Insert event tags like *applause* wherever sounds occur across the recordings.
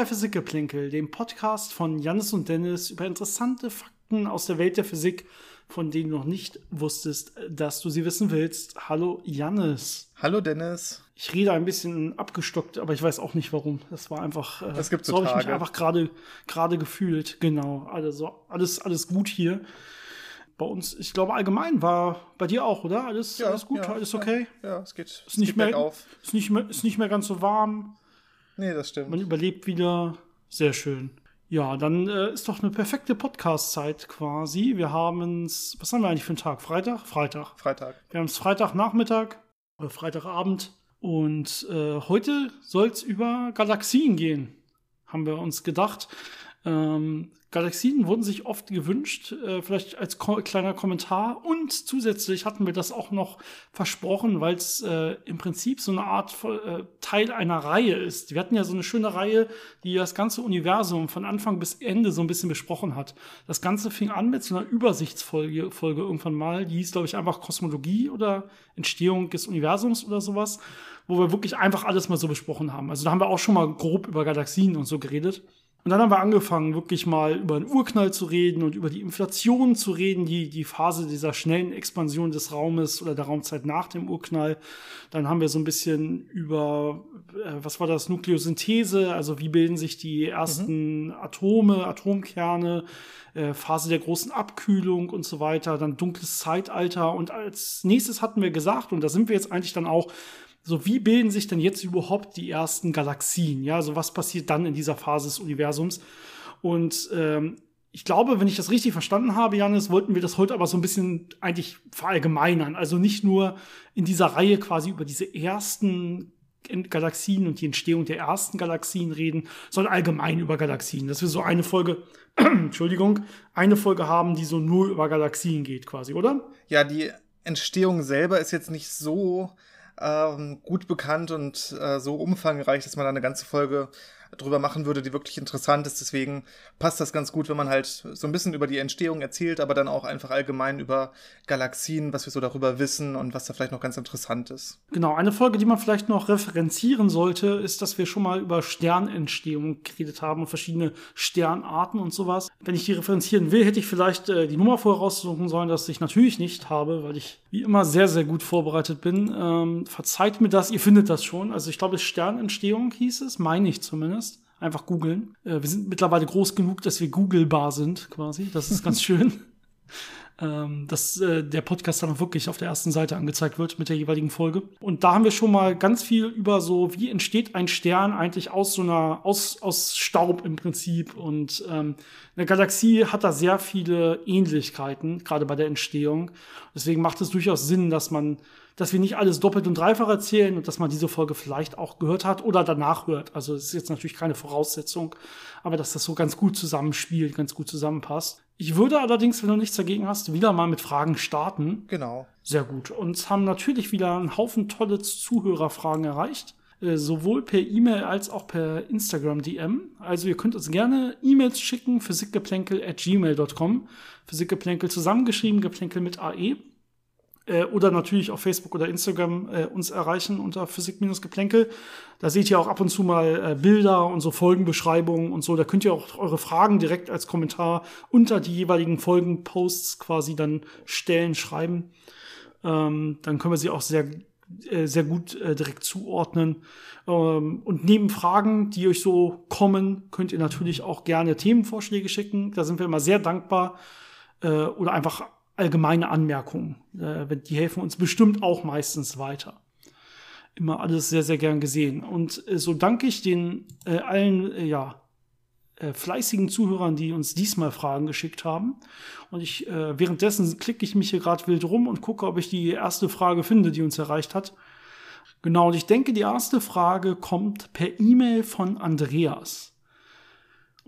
Bei Physikgeplänkel, dem Podcast von Jannis und Dennis über interessante Fakten aus der Welt der Physik, von denen du noch nicht wusstest, dass du sie wissen willst. Hallo Jannis. Hallo Dennis. Ich rede ein bisschen abgestockt, aber ich weiß auch nicht warum. Das war einfach. Äh, das gibt so habe ich mich einfach gerade gerade gefühlt. Genau. Also alles alles gut hier. Bei uns, ich glaube allgemein war bei dir auch, oder? Alles, ja, alles gut, ja, alles okay? Ja, ja es geht. Ist es nicht geht mehr, auf. ist nicht mehr, ist nicht mehr ganz so warm. Nee, das stimmt. Man überlebt wieder. Sehr schön. Ja, dann äh, ist doch eine perfekte Podcast-Zeit quasi. Wir haben es, was haben wir eigentlich für einen Tag? Freitag? Freitag. Freitag. Wir haben es Freitagnachmittag oder Freitagabend. Und äh, heute soll es über Galaxien gehen, haben wir uns gedacht. Ähm, Galaxien wurden sich oft gewünscht, äh, vielleicht als ko kleiner Kommentar. Und zusätzlich hatten wir das auch noch versprochen, weil es äh, im Prinzip so eine Art äh, Teil einer Reihe ist. Wir hatten ja so eine schöne Reihe, die das ganze Universum von Anfang bis Ende so ein bisschen besprochen hat. Das Ganze fing an mit so einer Übersichtsfolge Folge irgendwann mal. Die hieß, glaube ich, einfach Kosmologie oder Entstehung des Universums oder sowas, wo wir wirklich einfach alles mal so besprochen haben. Also da haben wir auch schon mal grob über Galaxien und so geredet. Und dann haben wir angefangen, wirklich mal über den Urknall zu reden und über die Inflation zu reden, die, die Phase dieser schnellen Expansion des Raumes oder der Raumzeit nach dem Urknall. Dann haben wir so ein bisschen über, äh, was war das, Nukleosynthese, also wie bilden sich die ersten mhm. Atome, Atomkerne, äh, Phase der großen Abkühlung und so weiter, dann dunkles Zeitalter. Und als nächstes hatten wir gesagt, und da sind wir jetzt eigentlich dann auch, so, wie bilden sich denn jetzt überhaupt die ersten Galaxien? Ja, also was passiert dann in dieser Phase des Universums? Und ähm, ich glaube, wenn ich das richtig verstanden habe, Janis, wollten wir das heute aber so ein bisschen eigentlich verallgemeinern. Also nicht nur in dieser Reihe quasi über diese ersten Galaxien und die Entstehung der ersten Galaxien reden, sondern allgemein über Galaxien. Dass wir so eine Folge, *clears throat* Entschuldigung, eine Folge haben, die so nur über Galaxien geht, quasi, oder? Ja, die Entstehung selber ist jetzt nicht so ähm, gut bekannt und äh, so umfangreich, dass man da eine ganze Folge drüber machen würde, die wirklich interessant ist. Deswegen passt das ganz gut, wenn man halt so ein bisschen über die Entstehung erzählt, aber dann auch einfach allgemein über Galaxien, was wir so darüber wissen und was da vielleicht noch ganz interessant ist. Genau, eine Folge, die man vielleicht noch referenzieren sollte, ist, dass wir schon mal über Sternentstehung geredet haben und verschiedene Sternarten und sowas. Wenn ich die referenzieren will, hätte ich vielleicht äh, die Nummer voraussuchen sollen, dass ich natürlich nicht habe, weil ich wie immer sehr, sehr gut vorbereitet bin. Ähm, verzeiht mir das, ihr findet das schon. Also ich glaube, Sternentstehung hieß es, meine ich zumindest. Einfach googeln. Äh, wir sind mittlerweile groß genug, dass wir googelbar sind, quasi. Das ist ganz *laughs* schön. ähm, dass äh, der Podcast dann auch wirklich auf der ersten Seite angezeigt wird mit der jeweiligen Folge. Und da haben wir schon mal ganz viel über so, wie entsteht ein Stern eigentlich aus so einer, aus, aus Staub im Prinzip. Und ähm, eine Galaxie hat da sehr viele Ähnlichkeiten, gerade bei der Entstehung. Deswegen macht es durchaus Sinn, dass man dass wir nicht alles doppelt und dreifach erzählen und dass man diese Folge vielleicht auch gehört hat oder danach hört. Also es ist jetzt natürlich keine Voraussetzung, aber dass das so ganz gut zusammenspielt, ganz gut zusammenpasst. Ich würde allerdings, wenn du nichts dagegen hast, wieder mal mit Fragen starten. Genau. Sehr gut. Uns haben natürlich wieder einen Haufen tolle Zuhörerfragen erreicht äh, sowohl per E-Mail als auch per Instagram DM. Also ihr könnt uns gerne E-Mails schicken, physikgeplänkel at gmail.com. Physikgeplänkel zusammengeschrieben, geplänkel mit AE. Äh, oder natürlich auf Facebook oder Instagram äh, uns erreichen unter Physik-Geplänkel. Da seht ihr auch ab und zu mal äh, Bilder und so Folgenbeschreibungen und so. Da könnt ihr auch eure Fragen direkt als Kommentar unter die jeweiligen Folgenposts quasi dann stellen, schreiben. Ähm, dann können wir sie auch sehr äh, sehr gut äh, direkt zuordnen. Ähm, und neben Fragen, die euch so kommen, könnt ihr natürlich auch gerne Themenvorschläge schicken. Da sind wir immer sehr dankbar. Äh, oder einfach allgemeine Anmerkungen. Äh, die helfen uns bestimmt auch meistens weiter. Immer alles sehr, sehr gern gesehen. Und äh, so danke ich den äh, allen, äh, ja, äh, fleißigen Zuhörern, die uns diesmal Fragen geschickt haben. Und ich, äh, währenddessen klicke ich mich hier gerade wild rum und gucke, ob ich die erste Frage finde, die uns erreicht hat. Genau, und ich denke, die erste Frage kommt per E-Mail von Andreas.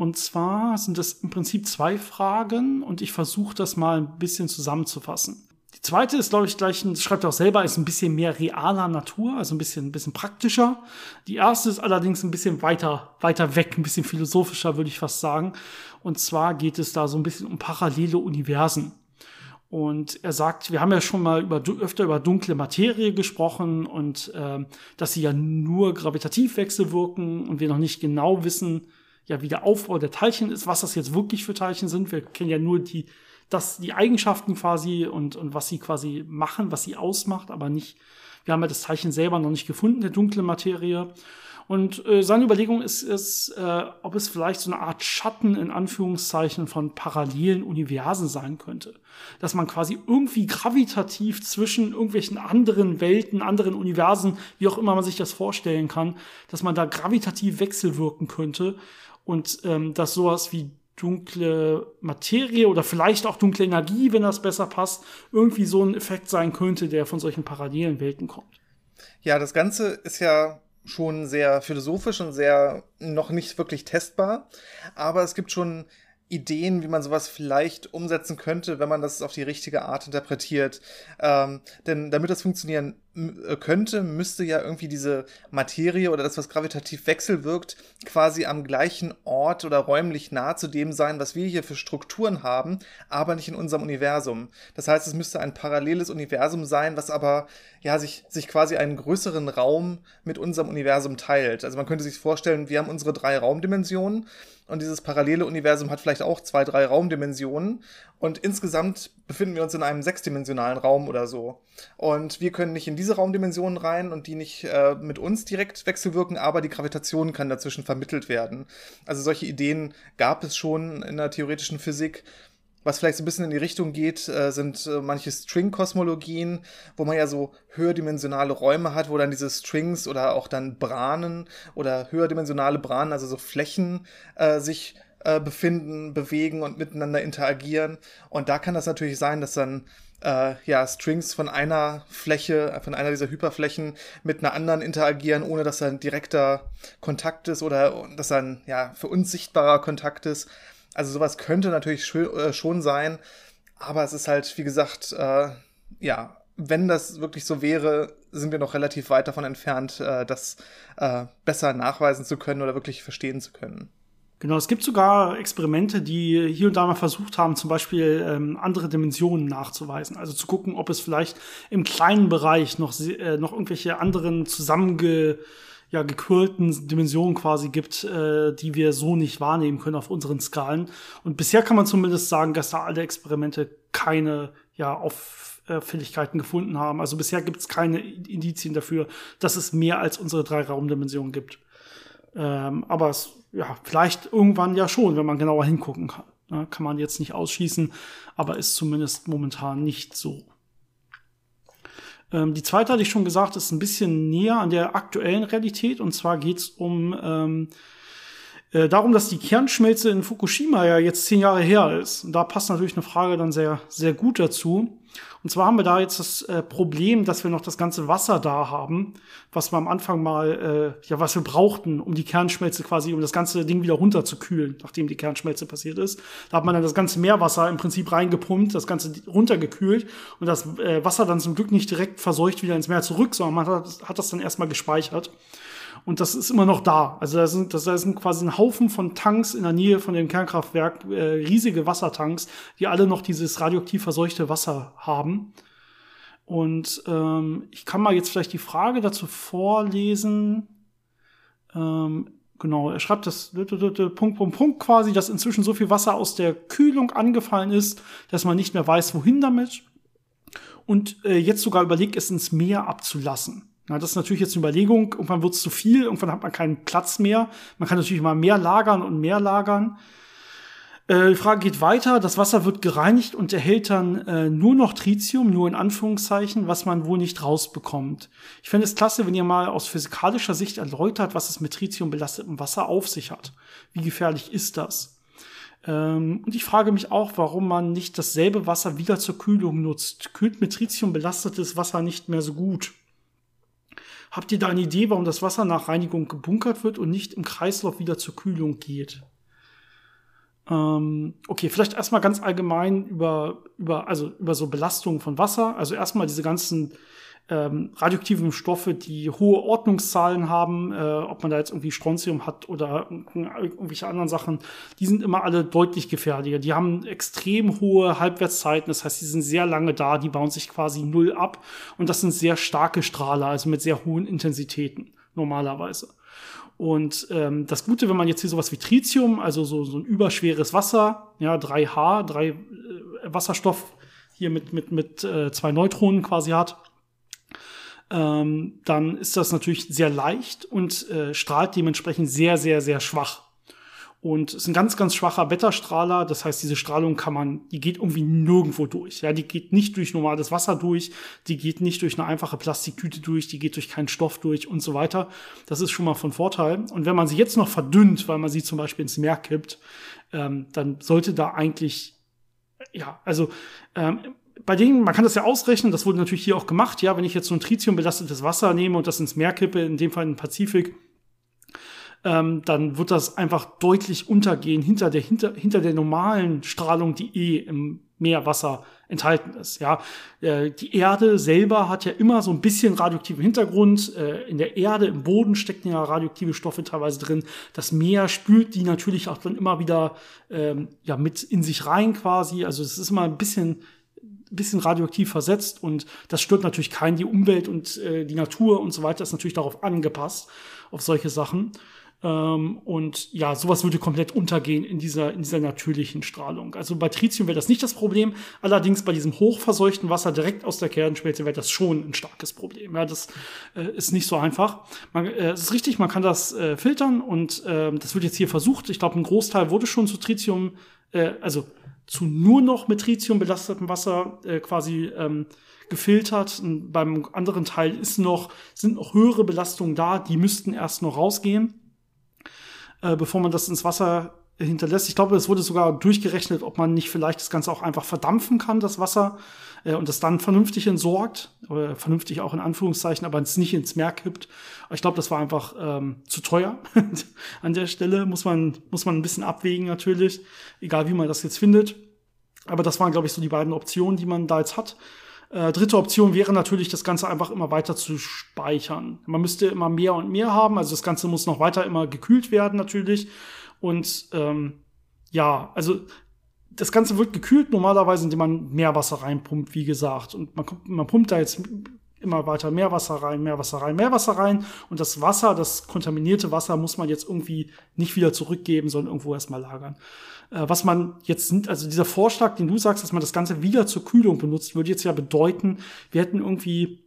Und zwar sind das im Prinzip zwei Fragen und ich versuche das mal ein bisschen zusammenzufassen. Die zweite ist, glaube ich, gleich, das schreibt er auch selber, ist ein bisschen mehr realer Natur, also ein bisschen, ein bisschen praktischer. Die erste ist allerdings ein bisschen weiter, weiter weg, ein bisschen philosophischer, würde ich fast sagen. Und zwar geht es da so ein bisschen um parallele Universen. Und er sagt, wir haben ja schon mal über, öfter über dunkle Materie gesprochen und äh, dass sie ja nur gravitativ wechselwirken und wir noch nicht genau wissen, ja, wie der Aufbau der Teilchen ist, was das jetzt wirklich für Teilchen sind. Wir kennen ja nur die, das, die Eigenschaften quasi und, und was sie quasi machen, was sie ausmacht, aber nicht, wir haben ja das Teilchen selber noch nicht gefunden, der dunkle Materie. Und äh, seine Überlegung ist, ist äh, ob es vielleicht so eine Art Schatten in Anführungszeichen von parallelen Universen sein könnte. Dass man quasi irgendwie gravitativ zwischen irgendwelchen anderen Welten, anderen Universen, wie auch immer man sich das vorstellen kann, dass man da gravitativ wechselwirken könnte und ähm, dass sowas wie dunkle Materie oder vielleicht auch dunkle Energie, wenn das besser passt, irgendwie so ein Effekt sein könnte, der von solchen parallelen Welten kommt. Ja, das Ganze ist ja schon sehr philosophisch und sehr noch nicht wirklich testbar. Aber es gibt schon Ideen, wie man sowas vielleicht umsetzen könnte, wenn man das auf die richtige Art interpretiert. Ähm, denn damit das funktionieren äh, könnte, müsste ja irgendwie diese Materie oder das, was gravitativ wechselwirkt, quasi am gleichen Ort oder räumlich nah zu dem sein, was wir hier für Strukturen haben, aber nicht in unserem Universum. Das heißt, es müsste ein paralleles Universum sein, was aber ja sich, sich quasi einen größeren Raum mit unserem Universum teilt. Also man könnte sich vorstellen, wir haben unsere drei Raumdimensionen und dieses parallele Universum hat vielleicht auch zwei, drei Raumdimensionen und insgesamt befinden wir uns in einem sechsdimensionalen Raum oder so. Und wir können nicht in diese Raumdimensionen rein und die nicht äh, mit uns direkt wechselwirken, aber die Gravitation kann dazwischen vermittelt werden. Also solche Ideen gab es schon in der theoretischen Physik was vielleicht so ein bisschen in die Richtung geht, äh, sind äh, manche String-Kosmologien, wo man ja so höherdimensionale Räume hat, wo dann diese Strings oder auch dann Branen oder höherdimensionale Branen, also so Flächen, äh, sich äh, befinden, bewegen und miteinander interagieren. Und da kann das natürlich sein, dass dann äh, ja, Strings von einer Fläche, von einer dieser Hyperflächen mit einer anderen interagieren, ohne dass da ein direkter Kontakt ist oder dass da ein ja, für uns sichtbarer Kontakt ist. Also sowas könnte natürlich äh, schon sein, aber es ist halt, wie gesagt, äh, ja, wenn das wirklich so wäre, sind wir noch relativ weit davon entfernt, äh, das äh, besser nachweisen zu können oder wirklich verstehen zu können. Genau, es gibt sogar Experimente, die hier und da mal versucht haben, zum Beispiel ähm, andere Dimensionen nachzuweisen. Also zu gucken, ob es vielleicht im kleinen Bereich noch, äh, noch irgendwelche anderen zusammenge ja, gequirlten Dimensionen quasi gibt, äh, die wir so nicht wahrnehmen können auf unseren Skalen. Und bisher kann man zumindest sagen, dass da alle Experimente keine ja, Auffälligkeiten gefunden haben. Also bisher gibt es keine Indizien dafür, dass es mehr als unsere drei Raumdimensionen gibt. Ähm, aber es, ja, vielleicht irgendwann ja schon, wenn man genauer hingucken kann. Ne? Kann man jetzt nicht ausschließen, aber ist zumindest momentan nicht so. Ähm, die zweite hatte ich schon gesagt, ist ein bisschen näher an der aktuellen Realität. Und zwar geht es um ähm, äh, darum, dass die Kernschmelze in Fukushima ja jetzt zehn Jahre her ist. Und da passt natürlich eine Frage dann sehr, sehr gut dazu. Und zwar haben wir da jetzt das äh, Problem, dass wir noch das ganze Wasser da haben, was wir am Anfang mal, äh, ja, was wir brauchten, um die Kernschmelze quasi, um das ganze Ding wieder runterzukühlen, nachdem die Kernschmelze passiert ist. Da hat man dann das ganze Meerwasser im Prinzip reingepumpt, das Ganze runtergekühlt und das äh, Wasser dann zum Glück nicht direkt verseucht wieder ins Meer zurück, sondern man hat, hat das dann erstmal gespeichert. Und das ist immer noch da. Also da sind, das sind quasi ein Haufen von Tanks in der Nähe von dem Kernkraftwerk, äh, riesige Wassertanks, die alle noch dieses radioaktiv verseuchte Wasser haben. Und ähm, ich kann mal jetzt vielleicht die Frage dazu vorlesen. Ähm, genau, er schreibt das Punkt, Punkt, Punkt quasi, dass inzwischen so viel Wasser aus der Kühlung angefallen ist, dass man nicht mehr weiß, wohin damit. Und äh, jetzt sogar überlegt, es ins Meer abzulassen. Na, das ist natürlich jetzt eine Überlegung. Irgendwann wird es zu viel, irgendwann hat man keinen Platz mehr. Man kann natürlich mal mehr lagern und mehr lagern. Äh, die Frage geht weiter. Das Wasser wird gereinigt und erhält dann äh, nur noch Tritium, nur in Anführungszeichen, was man wohl nicht rausbekommt. Ich fände es klasse, wenn ihr mal aus physikalischer Sicht erläutert, was es mit Tritium belastetem Wasser auf sich hat. Wie gefährlich ist das? Ähm, und ich frage mich auch, warum man nicht dasselbe Wasser wieder zur Kühlung nutzt. Kühlt mit Tritium belastetes Wasser nicht mehr so gut? Habt ihr da eine Idee, warum das Wasser nach Reinigung gebunkert wird und nicht im Kreislauf wieder zur Kühlung geht? Ähm, okay, vielleicht erstmal ganz allgemein über, über, also über so Belastungen von Wasser. Also erstmal diese ganzen ähm, radioaktiven Stoffe, die hohe Ordnungszahlen haben, äh, ob man da jetzt irgendwie Strontium hat oder irgendwelche anderen Sachen, die sind immer alle deutlich gefährlicher. Die haben extrem hohe Halbwertszeiten, das heißt, die sind sehr lange da, die bauen sich quasi null ab und das sind sehr starke Strahler, also mit sehr hohen Intensitäten normalerweise. Und ähm, das Gute, wenn man jetzt hier sowas wie Tritium, also so, so ein überschweres Wasser, ja, 3H, drei äh, Wasserstoff hier mit, mit, mit äh, zwei Neutronen quasi hat, ähm, dann ist das natürlich sehr leicht und äh, strahlt dementsprechend sehr, sehr, sehr schwach. Und es ist ein ganz, ganz schwacher Beta-Strahler. Das heißt, diese Strahlung kann man, die geht irgendwie nirgendwo durch. Ja, die geht nicht durch normales Wasser durch. Die geht nicht durch eine einfache Plastiktüte durch. Die geht durch keinen Stoff durch und so weiter. Das ist schon mal von Vorteil. Und wenn man sie jetzt noch verdünnt, weil man sie zum Beispiel ins Meer kippt, ähm, dann sollte da eigentlich, ja, also, ähm, bei denen, man kann das ja ausrechnen, das wurde natürlich hier auch gemacht, ja, wenn ich jetzt so ein Tritium belastetes Wasser nehme und das ins Meer kippe, in dem Fall in den Pazifik, ähm, dann wird das einfach deutlich untergehen hinter der, hinter, hinter der normalen Strahlung, die eh im Meerwasser enthalten ist. Ja, äh, die Erde selber hat ja immer so ein bisschen radioaktiven Hintergrund. Äh, in der Erde, im Boden stecken ja radioaktive Stoffe teilweise drin. Das Meer spült die natürlich auch dann immer wieder ähm, ja mit in sich rein quasi. Also es ist immer ein bisschen bisschen radioaktiv versetzt und das stört natürlich keinen. Die Umwelt und äh, die Natur und so weiter ist natürlich darauf angepasst, auf solche Sachen. Ähm, und ja, sowas würde komplett untergehen in dieser, in dieser natürlichen Strahlung. Also bei Tritium wäre das nicht das Problem. Allerdings bei diesem hochverseuchten Wasser direkt aus der Kernschmelze wäre das schon ein starkes Problem. Ja, das äh, ist nicht so einfach. Man, äh, es ist richtig, man kann das äh, filtern und äh, das wird jetzt hier versucht. Ich glaube, ein Großteil wurde schon zu Tritium, äh, also zu nur noch mit Tritium belastetem Wasser äh, quasi ähm, gefiltert. Und beim anderen Teil ist noch, sind noch höhere Belastungen da, die müssten erst noch rausgehen äh, bevor man das ins Wasser hinterlässt. Ich glaube, es wurde sogar durchgerechnet, ob man nicht vielleicht das Ganze auch einfach verdampfen kann, das Wasser, äh, und das dann vernünftig entsorgt, oder vernünftig auch in Anführungszeichen, aber es nicht ins Meer kippt. ich glaube, das war einfach ähm, zu teuer *laughs* an der Stelle. Muss man, muss man ein bisschen abwägen natürlich, egal wie man das jetzt findet. Aber das waren, glaube ich, so die beiden Optionen, die man da jetzt hat. Äh, dritte Option wäre natürlich, das Ganze einfach immer weiter zu speichern. Man müsste immer mehr und mehr haben, also das Ganze muss noch weiter immer gekühlt werden natürlich. Und ähm, ja, also das Ganze wird gekühlt normalerweise, indem man Meerwasser reinpumpt, wie gesagt. Und man, man pumpt da jetzt immer weiter Meerwasser rein, Meerwasser rein, Meerwasser rein. Und das Wasser, das kontaminierte Wasser, muss man jetzt irgendwie nicht wieder zurückgeben, sondern irgendwo erstmal lagern. Äh, was man jetzt, also dieser Vorschlag, den du sagst, dass man das Ganze wieder zur Kühlung benutzt, würde jetzt ja bedeuten, wir hätten irgendwie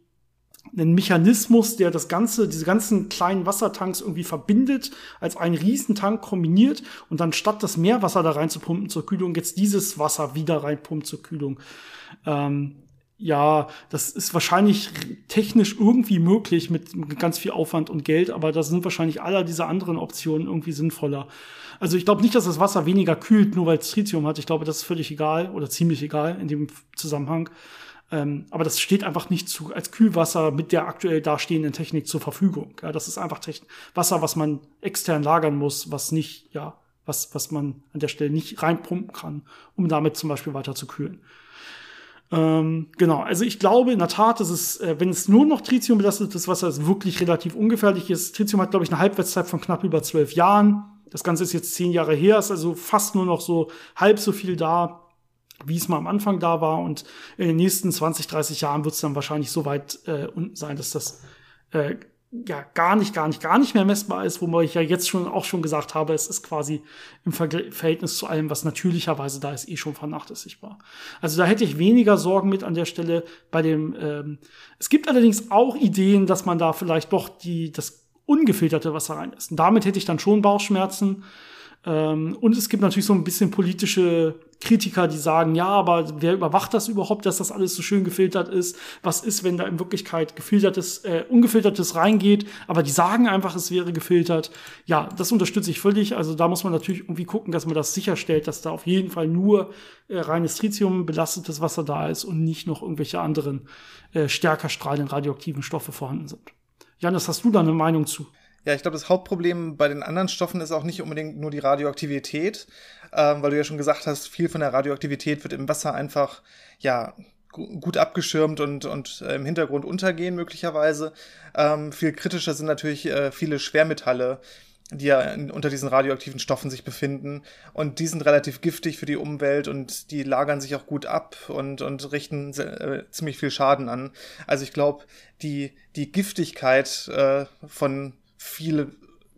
einen Mechanismus, der das Ganze, diese ganzen kleinen Wassertanks irgendwie verbindet, als einen Riesentank kombiniert und dann statt das Meerwasser da rein zu pumpen zur Kühlung, jetzt dieses Wasser wieder reinpumpt zur Kühlung. Ähm, ja, das ist wahrscheinlich technisch irgendwie möglich mit ganz viel Aufwand und Geld, aber da sind wahrscheinlich alle diese anderen Optionen irgendwie sinnvoller. Also ich glaube nicht, dass das Wasser weniger kühlt, nur weil es Tritium hat. Ich glaube, das ist völlig egal oder ziemlich egal in dem Zusammenhang. Ähm, aber das steht einfach nicht zu, als Kühlwasser mit der aktuell dastehenden Technik zur Verfügung. Ja, das ist einfach Techn Wasser, was man extern lagern muss, was nicht, ja, was, was man an der Stelle nicht reinpumpen kann, um damit zum Beispiel weiter zu kühlen. Ähm, genau, also ich glaube in der Tat, dass es, äh, wenn es nur noch Tritium belastetes Wasser ist, wirklich relativ ungefährlich ist. Tritium hat, glaube ich, eine Halbwertszeit von knapp über zwölf Jahren. Das Ganze ist jetzt zehn Jahre her, ist also fast nur noch so halb so viel da, wie es mal am Anfang da war. Und in den nächsten 20, 30 Jahren wird es dann wahrscheinlich so weit äh, unten sein, dass das äh, ja gar nicht, gar nicht, gar nicht mehr messbar ist, wo ich ja jetzt schon auch schon gesagt habe, es ist quasi im Verhältnis zu allem, was natürlicherweise da ist, eh schon vernachlässigbar. Also da hätte ich weniger Sorgen mit an der Stelle bei dem. Ähm, es gibt allerdings auch Ideen, dass man da vielleicht doch die das ungefilterte Wasser reinlässt. Und damit hätte ich dann schon Bauchschmerzen. Ähm, und es gibt natürlich so ein bisschen politische Kritiker, die sagen, ja, aber wer überwacht das überhaupt, dass das alles so schön gefiltert ist? Was ist, wenn da in Wirklichkeit gefiltertes, äh, ungefiltertes reingeht, aber die sagen einfach, es wäre gefiltert. Ja, das unterstütze ich völlig. Also da muss man natürlich irgendwie gucken, dass man das sicherstellt, dass da auf jeden Fall nur äh, reines Tritium belastetes Wasser da ist und nicht noch irgendwelche anderen äh, stärker strahlenden radioaktiven Stoffe vorhanden sind. Janis, hast du da eine Meinung zu? Ja, ich glaube, das Hauptproblem bei den anderen Stoffen ist auch nicht unbedingt nur die Radioaktivität, ähm, weil du ja schon gesagt hast, viel von der Radioaktivität wird im Wasser einfach, ja, gut abgeschirmt und, und äh, im Hintergrund untergehen möglicherweise. Ähm, viel kritischer sind natürlich äh, viele Schwermetalle, die ja unter diesen radioaktiven Stoffen sich befinden. Und die sind relativ giftig für die Umwelt und die lagern sich auch gut ab und, und richten äh, ziemlich viel Schaden an. Also ich glaube, die, die Giftigkeit äh, von viel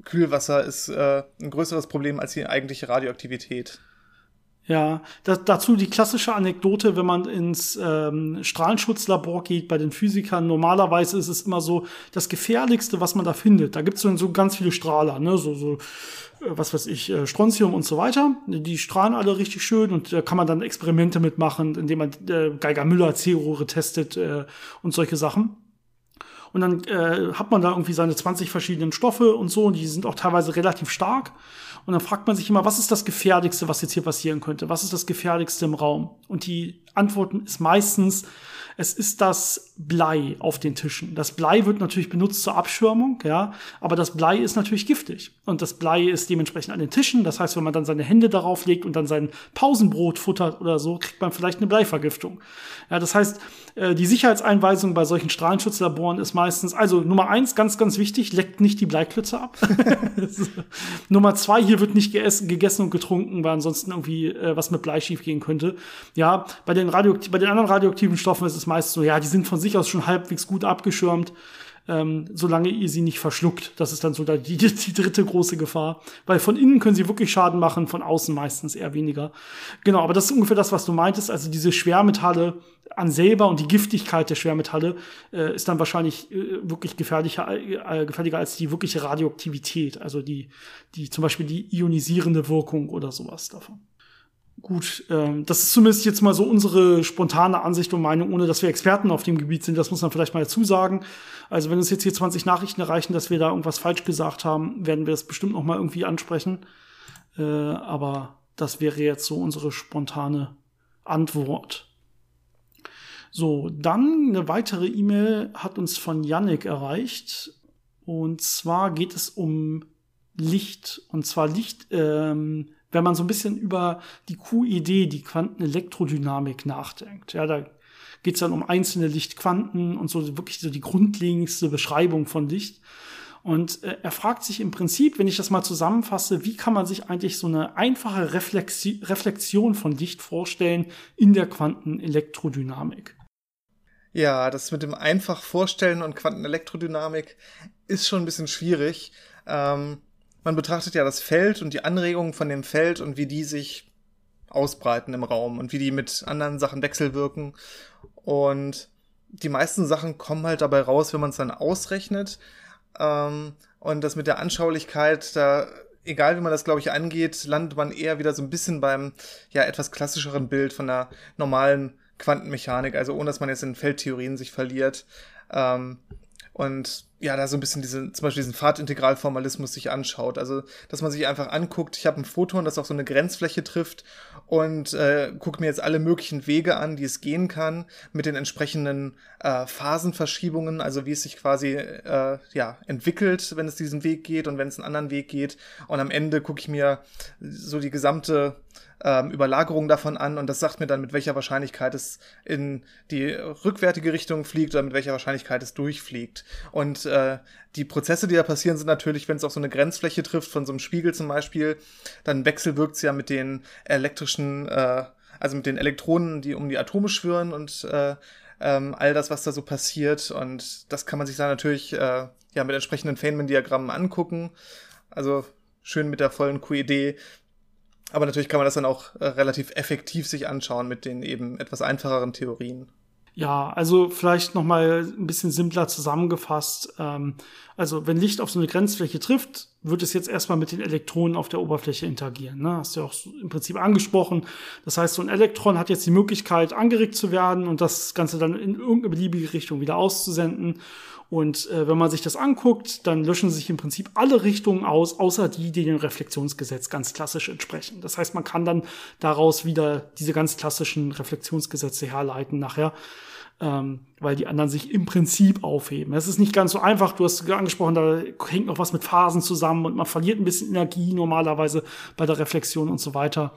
Kühlwasser ist äh, ein größeres Problem als die eigentliche Radioaktivität. Ja, das, dazu die klassische Anekdote, wenn man ins ähm, Strahlenschutzlabor geht bei den Physikern. Normalerweise ist es immer so das Gefährlichste, was man da findet. Da gibt es so, so ganz viele Strahler, ne? so, so äh, was weiß ich, äh, Strontium und so weiter. Die strahlen alle richtig schön und da kann man dann Experimente mitmachen, indem man äh, Geiger-Müller-C-Rohre testet äh, und solche Sachen. Und dann äh, hat man da irgendwie seine 20 verschiedenen Stoffe und so, und die sind auch teilweise relativ stark. Und dann fragt man sich immer, was ist das Gefährlichste, was jetzt hier passieren könnte? Was ist das Gefährlichste im Raum? Und die Antwort ist meistens, es ist das Blei auf den Tischen. Das Blei wird natürlich benutzt zur Abschirmung, ja, aber das Blei ist natürlich giftig. Und das Blei ist dementsprechend an den Tischen. Das heißt, wenn man dann seine Hände darauf legt und dann sein Pausenbrot futtert oder so, kriegt man vielleicht eine Bleivergiftung. Ja, das heißt, äh, die Sicherheitseinweisung bei solchen Strahlenschutzlaboren ist meistens, also Nummer eins, ganz, ganz wichtig, leckt nicht die Bleiklötze ab. *laughs* Nummer zwei, hier wird nicht gegessen und getrunken, weil ansonsten irgendwie äh, was mit Blei schief gehen könnte. Ja, bei den, bei den anderen radioaktiven Stoffen ist es meist so, ja, die sind von sich aus schon halbwegs gut abgeschirmt, ähm, solange ihr sie nicht verschluckt. Das ist dann so die, die dritte große Gefahr. Weil von innen können sie wirklich Schaden machen, von außen meistens eher weniger. Genau, aber das ist ungefähr das, was du meintest. Also diese Schwermetalle an selber und die Giftigkeit der Schwermetalle äh, ist dann wahrscheinlich äh, wirklich gefährlicher, äh, gefährlicher als die wirkliche Radioaktivität. Also die, die zum Beispiel die ionisierende Wirkung oder sowas davon. Gut, ähm, das ist zumindest jetzt mal so unsere spontane Ansicht und Meinung, ohne dass wir Experten auf dem Gebiet sind. Das muss man vielleicht mal dazu sagen. Also wenn uns jetzt hier 20 Nachrichten erreichen, dass wir da irgendwas falsch gesagt haben, werden wir das bestimmt noch mal irgendwie ansprechen. Äh, aber das wäre jetzt so unsere spontane Antwort. So, dann eine weitere E-Mail hat uns von Yannick erreicht. Und zwar geht es um Licht. Und zwar Licht ähm, wenn man so ein bisschen über die QED, die Quantenelektrodynamik, nachdenkt. Ja, da geht es dann um einzelne Lichtquanten und so wirklich so die grundlegendste Beschreibung von Licht. Und äh, er fragt sich im Prinzip, wenn ich das mal zusammenfasse, wie kann man sich eigentlich so eine einfache Reflexi Reflexion von Licht vorstellen in der Quantenelektrodynamik? Ja, das mit dem einfach Vorstellen und Quantenelektrodynamik ist schon ein bisschen schwierig. Ähm, man betrachtet ja das Feld und die Anregungen von dem Feld und wie die sich ausbreiten im Raum und wie die mit anderen Sachen wechselwirken. Und die meisten Sachen kommen halt dabei raus, wenn man es dann ausrechnet. Ähm, und das mit der Anschaulichkeit, da, egal wie man das, glaube ich, angeht, landet man eher wieder so ein bisschen beim ja etwas klassischeren Bild von der normalen Quantenmechanik, also ohne dass man jetzt in Feldtheorien sich verliert. Ähm, und ja, da so ein bisschen diese, zum Beispiel diesen Fahrtintegralformalismus sich anschaut. Also, dass man sich einfach anguckt, ich habe ein Photon, das auf so eine Grenzfläche trifft und äh, gucke mir jetzt alle möglichen Wege an, die es gehen kann, mit den entsprechenden äh, Phasenverschiebungen, also wie es sich quasi äh, ja, entwickelt, wenn es diesen Weg geht und wenn es einen anderen Weg geht. Und am Ende gucke ich mir so die gesamte ähm, Überlagerung davon an und das sagt mir dann, mit welcher Wahrscheinlichkeit es in die rückwärtige Richtung fliegt oder mit welcher Wahrscheinlichkeit es durchfliegt. Und äh, die Prozesse, die da passieren, sind natürlich, wenn es auf so eine Grenzfläche trifft, von so einem Spiegel zum Beispiel, dann wechselwirkt es ja mit den elektrischen, äh, also mit den Elektronen, die um die Atome schwirren und äh, ähm, all das, was da so passiert. Und das kann man sich dann natürlich äh, ja mit entsprechenden Feynman-Diagrammen angucken. Also schön mit der vollen QED, aber natürlich kann man das dann auch äh, relativ effektiv sich anschauen mit den eben etwas einfacheren Theorien. Ja, also vielleicht noch mal ein bisschen simpler zusammengefasst. Ähm, also wenn Licht auf so eine Grenzfläche trifft, wird es jetzt erstmal mit den Elektronen auf der Oberfläche interagieren. Ne? Hast du ja auch im Prinzip angesprochen. Das heißt, so ein Elektron hat jetzt die Möglichkeit, angeregt zu werden und das Ganze dann in irgendeine beliebige Richtung wieder auszusenden. Und äh, wenn man sich das anguckt, dann löschen sich im Prinzip alle Richtungen aus, außer die, die dem Reflexionsgesetz ganz klassisch entsprechen. Das heißt, man kann dann daraus wieder diese ganz klassischen Reflexionsgesetze herleiten nachher, ähm, weil die anderen sich im Prinzip aufheben. Es ist nicht ganz so einfach. Du hast angesprochen, da hängt noch was mit Phasen zusammen und man verliert ein bisschen Energie normalerweise bei der Reflexion und so weiter.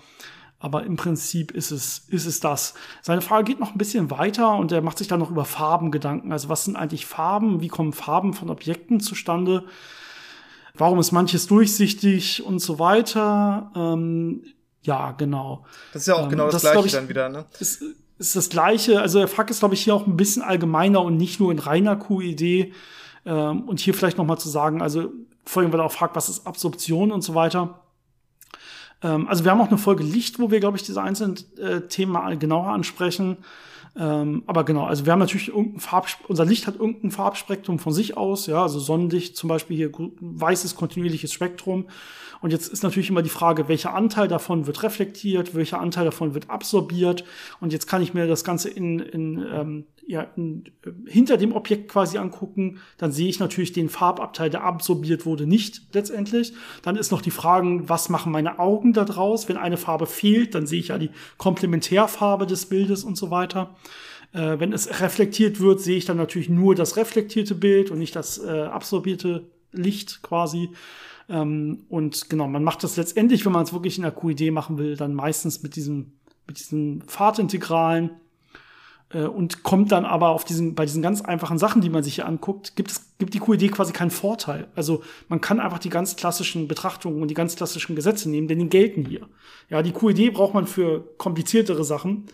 Aber im Prinzip ist es, ist es das. Seine Frage geht noch ein bisschen weiter und er macht sich dann noch über Farben Gedanken. Also was sind eigentlich Farben? Wie kommen Farben von Objekten zustande? Warum ist manches durchsichtig und so weiter? Ähm, ja, genau. Das ist ja auch ähm, genau das, das Gleiche ich, dann wieder, ne? Ist, ist das Gleiche. Also er fragt es, glaube ich, hier auch ein bisschen allgemeiner und nicht nur in reiner QID. Ähm, und hier vielleicht noch mal zu sagen, also vorhin, er auch fragt, was ist Absorption und so weiter. Ähm, also wir haben auch eine Folge Licht, wo wir, glaube ich, diese einzelnen äh, Themen mal genauer ansprechen. Ähm, aber genau, also wir haben natürlich irgendein Farb, unser Licht hat irgendein Farbspektrum von sich aus, ja, also Sonnenlicht zum Beispiel hier weißes kontinuierliches Spektrum. Und jetzt ist natürlich immer die Frage, welcher Anteil davon wird reflektiert, welcher Anteil davon wird absorbiert. Und jetzt kann ich mir das Ganze in, in, ähm, ja, in, äh, hinter dem Objekt quasi angucken. Dann sehe ich natürlich den Farbabteil, der absorbiert wurde, nicht letztendlich. Dann ist noch die Frage, was machen meine Augen da draus? Wenn eine Farbe fehlt, dann sehe ich ja die Komplementärfarbe des Bildes und so weiter. Äh, wenn es reflektiert wird, sehe ich dann natürlich nur das reflektierte Bild und nicht das äh, absorbierte Licht quasi. Ähm, und genau, man macht das letztendlich, wenn man es wirklich in der QID machen will, dann meistens mit diesem, mit diesen Fahrtintegralen und kommt dann aber auf diesen, bei diesen ganz einfachen Sachen, die man sich hier anguckt, gibt es, gibt die QID quasi keinen Vorteil. Also man kann einfach die ganz klassischen Betrachtungen und die ganz klassischen Gesetze nehmen, denn die gelten hier. Ja, die QID braucht man für kompliziertere Sachen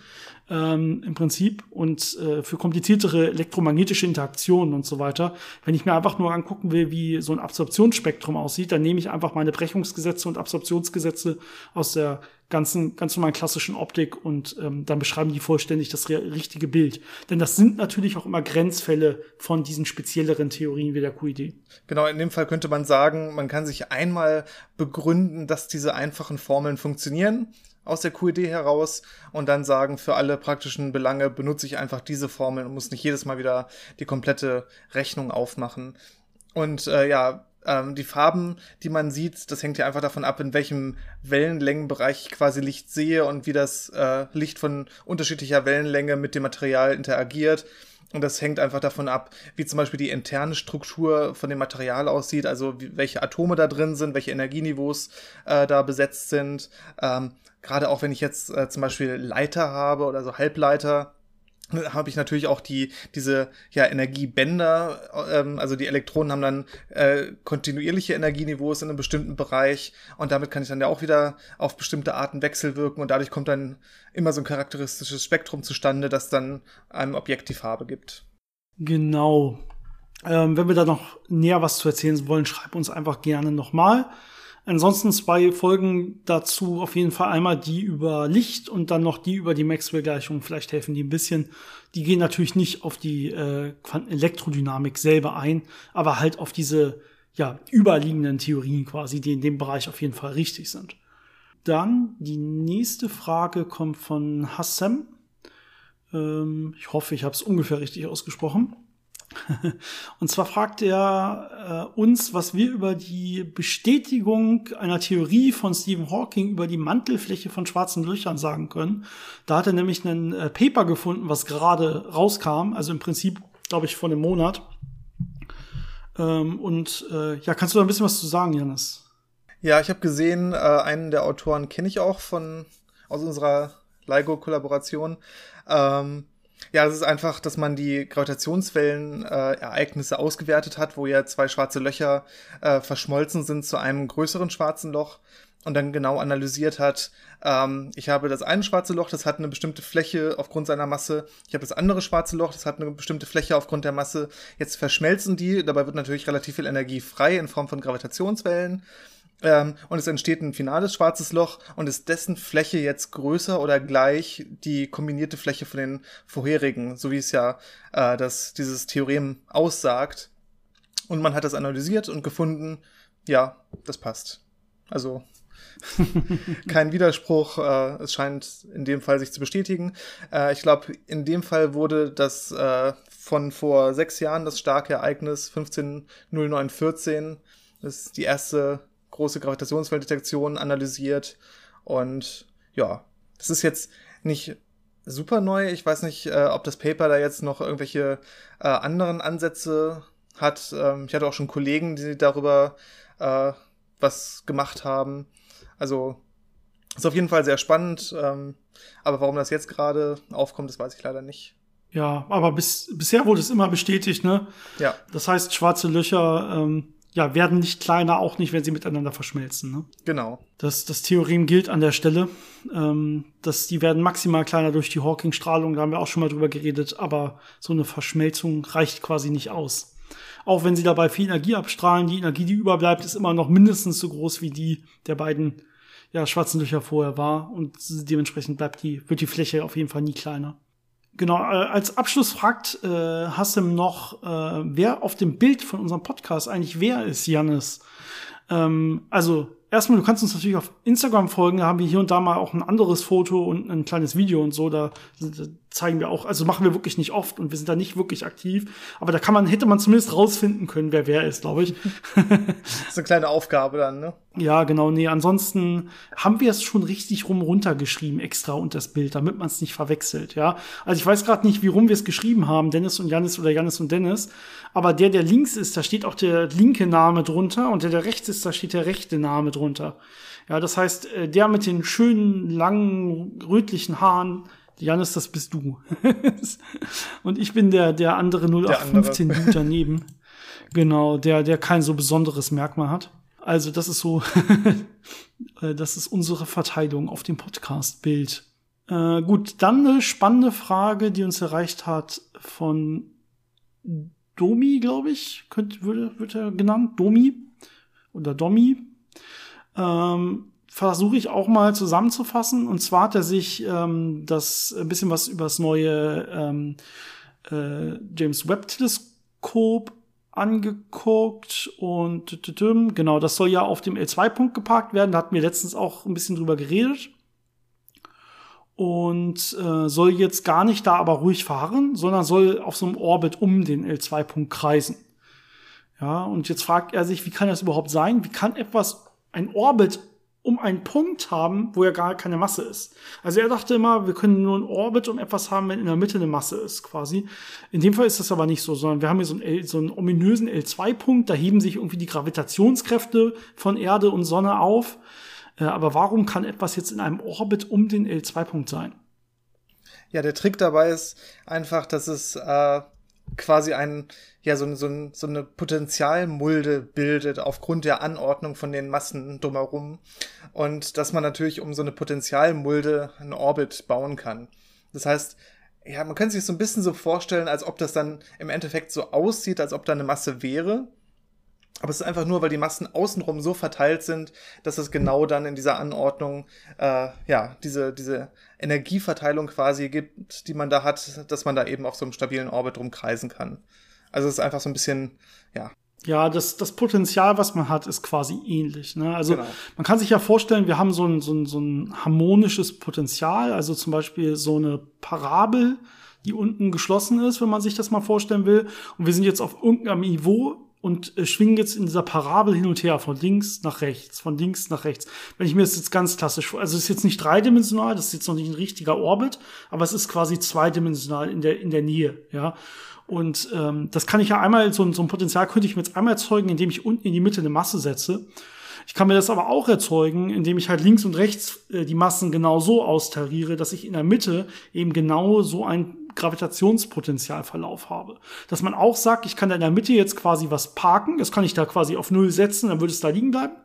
ähm, im Prinzip und äh, für kompliziertere elektromagnetische Interaktionen und so weiter. Wenn ich mir einfach nur angucken will, wie so ein Absorptionsspektrum aussieht, dann nehme ich einfach meine Brechungsgesetze und Absorptionsgesetze aus der ganzen, ganz normalen klassischen Optik und ähm, dann beschreiben die vollständig das richtige Bild. Denn das sind natürlich auch immer Grenzfälle von diesen spezielleren Theorien wie der QID. Genau, in dem Fall könnte man sagen, man kann sich einmal begründen, dass diese einfachen Formeln funktionieren aus der QED heraus und dann sagen, für alle praktischen Belange benutze ich einfach diese Formel und muss nicht jedes Mal wieder die komplette Rechnung aufmachen. Und äh, ja, ähm, die Farben, die man sieht, das hängt ja einfach davon ab, in welchem Wellenlängenbereich ich quasi Licht sehe und wie das äh, Licht von unterschiedlicher Wellenlänge mit dem Material interagiert. Und das hängt einfach davon ab, wie zum Beispiel die interne Struktur von dem Material aussieht, also wie, welche Atome da drin sind, welche Energieniveaus äh, da besetzt sind. Ähm, Gerade auch wenn ich jetzt äh, zum Beispiel Leiter habe oder so Halbleiter, habe ich natürlich auch die diese ja Energiebänder ähm, also die Elektronen haben dann äh, kontinuierliche Energieniveaus in einem bestimmten Bereich und damit kann ich dann ja auch wieder auf bestimmte Arten wechselwirken und dadurch kommt dann immer so ein charakteristisches Spektrum zustande das dann einem Objekt die Farbe gibt. Genau. Ähm, wenn wir da noch näher was zu erzählen wollen schreib uns einfach gerne nochmal. mal Ansonsten zwei Folgen dazu auf jeden Fall einmal die über Licht und dann noch die über die Maxwell-Gleichung. Vielleicht helfen die ein bisschen. Die gehen natürlich nicht auf die äh, Elektrodynamik selber ein, aber halt auf diese ja, überliegenden Theorien quasi, die in dem Bereich auf jeden Fall richtig sind. Dann die nächste Frage kommt von Hassem. Ähm, ich hoffe, ich habe es ungefähr richtig ausgesprochen. *laughs* Und zwar fragt er äh, uns, was wir über die Bestätigung einer Theorie von Stephen Hawking über die Mantelfläche von schwarzen Löchern sagen können. Da hat er nämlich ein äh, Paper gefunden, was gerade rauskam, also im Prinzip, glaube ich, vor einem Monat. Ähm, und äh, ja, kannst du da ein bisschen was zu sagen, Janis? Ja, ich habe gesehen, äh, einen der Autoren kenne ich auch von aus unserer LIGO-Kollaboration. Ähm, ja, das ist einfach, dass man die Gravitationswellen-Ereignisse äh, ausgewertet hat, wo ja zwei schwarze Löcher äh, verschmolzen sind zu einem größeren schwarzen Loch und dann genau analysiert hat, ähm, ich habe das eine schwarze Loch, das hat eine bestimmte Fläche aufgrund seiner Masse, ich habe das andere schwarze Loch, das hat eine bestimmte Fläche aufgrund der Masse. Jetzt verschmelzen die, dabei wird natürlich relativ viel Energie frei in Form von Gravitationswellen. Ähm, und es entsteht ein finales schwarzes Loch und ist dessen Fläche jetzt größer oder gleich die kombinierte Fläche von den vorherigen, so wie es ja äh, das, dieses Theorem aussagt. Und man hat das analysiert und gefunden, ja, das passt. Also *laughs* kein Widerspruch. Äh, es scheint in dem Fall sich zu bestätigen. Äh, ich glaube, in dem Fall wurde das äh, von vor sechs Jahren das starke Ereignis 150914. Das ist die erste große Gravitationsfelddetektion analysiert. Und ja, das ist jetzt nicht super neu. Ich weiß nicht, äh, ob das Paper da jetzt noch irgendwelche äh, anderen Ansätze hat. Ähm, ich hatte auch schon Kollegen, die darüber äh, was gemacht haben. Also Ist auf jeden Fall sehr spannend, ähm, aber warum das jetzt gerade aufkommt, das weiß ich leider nicht. Ja, aber bis, bisher wurde es immer bestätigt, ne? Ja. Das heißt, schwarze Löcher ähm, ja, werden nicht kleiner, auch nicht, wenn sie miteinander verschmelzen. Ne? Genau. Das, das Theorem gilt an der Stelle. Ähm, dass die werden maximal kleiner durch die Hawking-Strahlung, da haben wir auch schon mal drüber geredet, aber so eine Verschmelzung reicht quasi nicht aus. Auch wenn sie dabei viel Energie abstrahlen, die Energie, die überbleibt, ist immer noch mindestens so groß wie die der beiden ja, schwarzen Löcher vorher war und dementsprechend bleibt die, wird die Fläche auf jeden Fall nie kleiner. Genau, äh, als Abschluss fragt äh, Hassem noch, äh, wer auf dem Bild von unserem Podcast eigentlich wer ist, Jannis. Ähm, also erstmal, du kannst uns natürlich auf Instagram folgen, da haben wir hier und da mal auch ein anderes Foto und ein kleines Video und so, da, da zeigen wir auch, also machen wir wirklich nicht oft und wir sind da nicht wirklich aktiv, aber da kann man, hätte man zumindest rausfinden können, wer wer ist, glaube ich. *laughs* das ist eine kleine Aufgabe dann, ne? Ja, genau, nee, ansonsten haben wir es schon richtig rum runtergeschrieben, extra unter das Bild, damit man es nicht verwechselt, ja. Also ich weiß gerade nicht, wie rum wir es geschrieben haben, Dennis und Janis oder Janis und Dennis, aber der, der links ist, da steht auch der linke Name drunter und der, der rechts ist, da steht der rechte Name drunter. Ja, das heißt, äh, der mit den schönen, langen, rötlichen Haaren, Janis, das bist du. *laughs* und ich bin der, der andere 0815 Dude daneben. *laughs* genau, der, der kein so besonderes Merkmal hat. Also, das ist so, *laughs* äh, das ist unsere Verteilung auf dem Podcast-Bild. Äh, gut, dann eine spannende Frage, die uns erreicht hat von Domi, glaube ich, könnte, würde, wird er genannt, Domi oder Domi. Ähm, Versuche ich auch mal zusammenzufassen. Und zwar hat er sich ähm, das ein bisschen was über das neue ähm, äh, James Webb Teleskop angeguckt und genau, das soll ja auf dem L2-Punkt geparkt werden. Da hatten wir letztens auch ein bisschen drüber geredet und äh, soll jetzt gar nicht da aber ruhig fahren, sondern soll auf so einem Orbit um den L2-Punkt kreisen. Ja, und jetzt fragt er sich, wie kann das überhaupt sein? Wie kann etwas, ein Orbit um einen Punkt haben, wo ja gar keine Masse ist. Also er dachte immer, wir können nur einen Orbit um etwas haben, wenn in der Mitte eine Masse ist, quasi. In dem Fall ist das aber nicht so, sondern wir haben hier so einen, L, so einen ominösen L2-Punkt, da heben sich irgendwie die Gravitationskräfte von Erde und Sonne auf. Äh, aber warum kann etwas jetzt in einem Orbit um den L2-Punkt sein? Ja, der Trick dabei ist einfach, dass es äh, quasi ein, ja, so, so, so eine Potenzialmulde bildet aufgrund der Anordnung von den Massen drumherum. Und dass man natürlich um so eine Potenzialmulde einen Orbit bauen kann. Das heißt, ja, man könnte sich so ein bisschen so vorstellen, als ob das dann im Endeffekt so aussieht, als ob da eine Masse wäre. Aber es ist einfach nur, weil die Massen außenrum so verteilt sind, dass es genau dann in dieser Anordnung, äh, ja, diese, diese Energieverteilung quasi gibt, die man da hat, dass man da eben auf so einem stabilen Orbit rumkreisen kann. Also es ist einfach so ein bisschen, ja. Ja, das, das Potenzial, was man hat, ist quasi ähnlich. Ne? Also genau. man kann sich ja vorstellen, wir haben so ein, so, ein, so ein harmonisches Potenzial, also zum Beispiel so eine Parabel, die unten geschlossen ist, wenn man sich das mal vorstellen will. Und wir sind jetzt auf irgendeinem Niveau und äh, schwingen jetzt in dieser Parabel hin und her, von links nach rechts, von links nach rechts. Wenn ich mir das jetzt ganz klassisch vor, also es ist jetzt nicht dreidimensional, das ist jetzt noch nicht ein richtiger Orbit, aber es ist quasi zweidimensional in der, in der Nähe, ja. Und ähm, das kann ich ja einmal, so, so ein Potenzial könnte ich mir jetzt einmal erzeugen, indem ich unten in die Mitte eine Masse setze. Ich kann mir das aber auch erzeugen, indem ich halt links und rechts äh, die Massen genau so austariere, dass ich in der Mitte eben genau so ein Gravitationspotenzialverlauf habe. Dass man auch sagt, ich kann da in der Mitte jetzt quasi was parken, das kann ich da quasi auf Null setzen, dann würde es da liegen bleiben.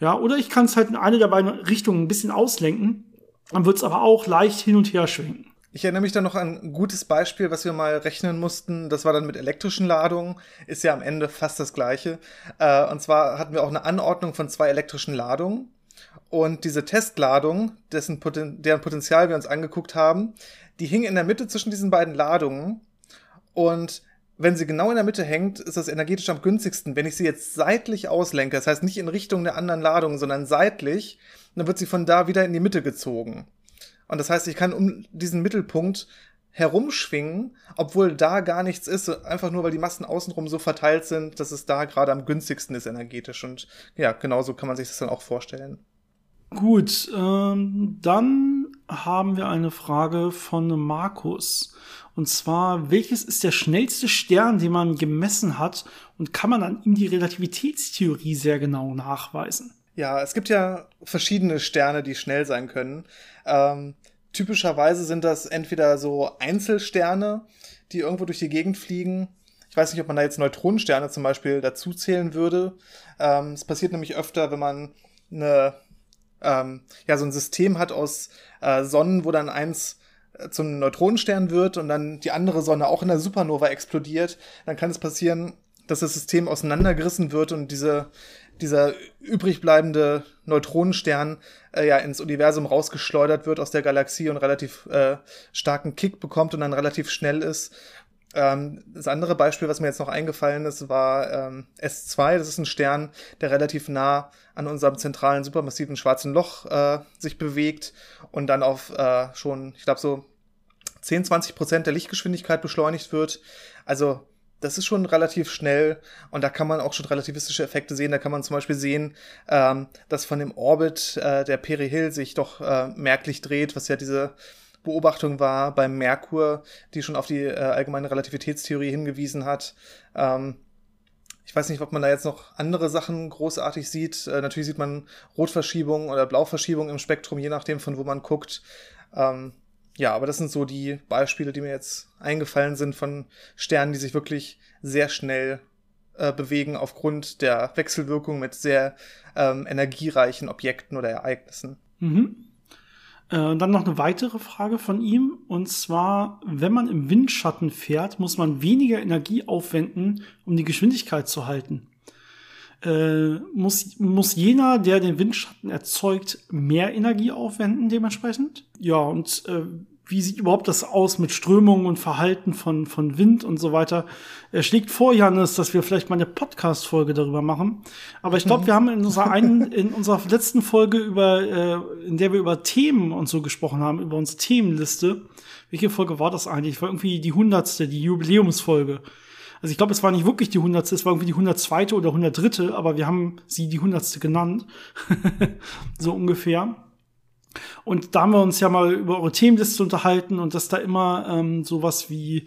Ja, oder ich kann es halt in eine der beiden Richtungen ein bisschen auslenken, dann wird es aber auch leicht hin und her schwenken. Ich erinnere mich dann noch an ein gutes Beispiel, was wir mal rechnen mussten. Das war dann mit elektrischen Ladungen. Ist ja am Ende fast das gleiche. Äh, und zwar hatten wir auch eine Anordnung von zwei elektrischen Ladungen. Und diese Testladung, dessen Poten deren Potenzial wir uns angeguckt haben, die hing in der Mitte zwischen diesen beiden Ladungen. Und wenn sie genau in der Mitte hängt, ist das energetisch am günstigsten. Wenn ich sie jetzt seitlich auslenke, das heißt nicht in Richtung der anderen Ladung, sondern seitlich, dann wird sie von da wieder in die Mitte gezogen. Und das heißt, ich kann um diesen Mittelpunkt herumschwingen, obwohl da gar nichts ist, einfach nur weil die Massen außenrum so verteilt sind, dass es da gerade am günstigsten ist energetisch. Und ja, genauso kann man sich das dann auch vorstellen. Gut, ähm, dann haben wir eine Frage von Markus. Und zwar, welches ist der schnellste Stern, den man gemessen hat und kann man an ihm die Relativitätstheorie sehr genau nachweisen? Ja, es gibt ja verschiedene Sterne, die schnell sein können. Ähm, typischerweise sind das entweder so Einzelsterne, die irgendwo durch die Gegend fliegen. Ich weiß nicht, ob man da jetzt Neutronensterne zum Beispiel dazu zählen würde. Ähm, es passiert nämlich öfter, wenn man eine, ähm, ja, so ein System hat aus äh, Sonnen, wo dann eins äh, zum Neutronenstern wird und dann die andere Sonne auch in der Supernova explodiert, dann kann es passieren, dass das System auseinandergerissen wird und diese, dieser übrig bleibende Neutronenstern äh, ja ins Universum rausgeschleudert wird aus der Galaxie und relativ äh, starken Kick bekommt und dann relativ schnell ist. Ähm, das andere Beispiel, was mir jetzt noch eingefallen ist, war ähm, S2. Das ist ein Stern, der relativ nah an unserem zentralen supermassiven schwarzen Loch äh, sich bewegt und dann auf äh, schon, ich glaube, so 10, 20 Prozent der Lichtgeschwindigkeit beschleunigt wird. Also das ist schon relativ schnell und da kann man auch schon relativistische Effekte sehen. Da kann man zum Beispiel sehen, ähm, dass von dem Orbit äh, der Perihill sich doch äh, merklich dreht, was ja diese Beobachtung war beim Merkur, die schon auf die äh, allgemeine Relativitätstheorie hingewiesen hat. Ähm, ich weiß nicht, ob man da jetzt noch andere Sachen großartig sieht. Äh, natürlich sieht man Rotverschiebung oder Blauverschiebung im Spektrum, je nachdem, von wo man guckt. Ähm, ja, aber das sind so die Beispiele, die mir jetzt eingefallen sind von Sternen, die sich wirklich sehr schnell äh, bewegen aufgrund der Wechselwirkung mit sehr ähm, energiereichen Objekten oder Ereignissen. Mhm. Äh, dann noch eine weitere Frage von ihm. Und zwar, wenn man im Windschatten fährt, muss man weniger Energie aufwenden, um die Geschwindigkeit zu halten. Äh, muss, muss jener, der den Windschatten erzeugt, mehr Energie aufwenden dementsprechend? Ja, und äh, wie sieht überhaupt das aus mit Strömungen und Verhalten von, von Wind und so weiter. Er schlägt vor, Janis, dass wir vielleicht mal eine Podcast-Folge darüber machen. Aber ich glaube, mhm. wir haben in unserer einen, *laughs* in unserer letzten Folge über, äh, in der wir über Themen und so gesprochen haben, über unsere Themenliste. Welche Folge war das eigentlich? War irgendwie die hundertste, die Jubiläumsfolge. Also ich glaube, es war nicht wirklich die hundertste, es war irgendwie die hundertzweite oder hundertdritte, aber wir haben sie die hundertste genannt. *laughs* so ungefähr. Und da haben wir uns ja mal über eure Themenliste unterhalten und dass da immer ähm, sowas wie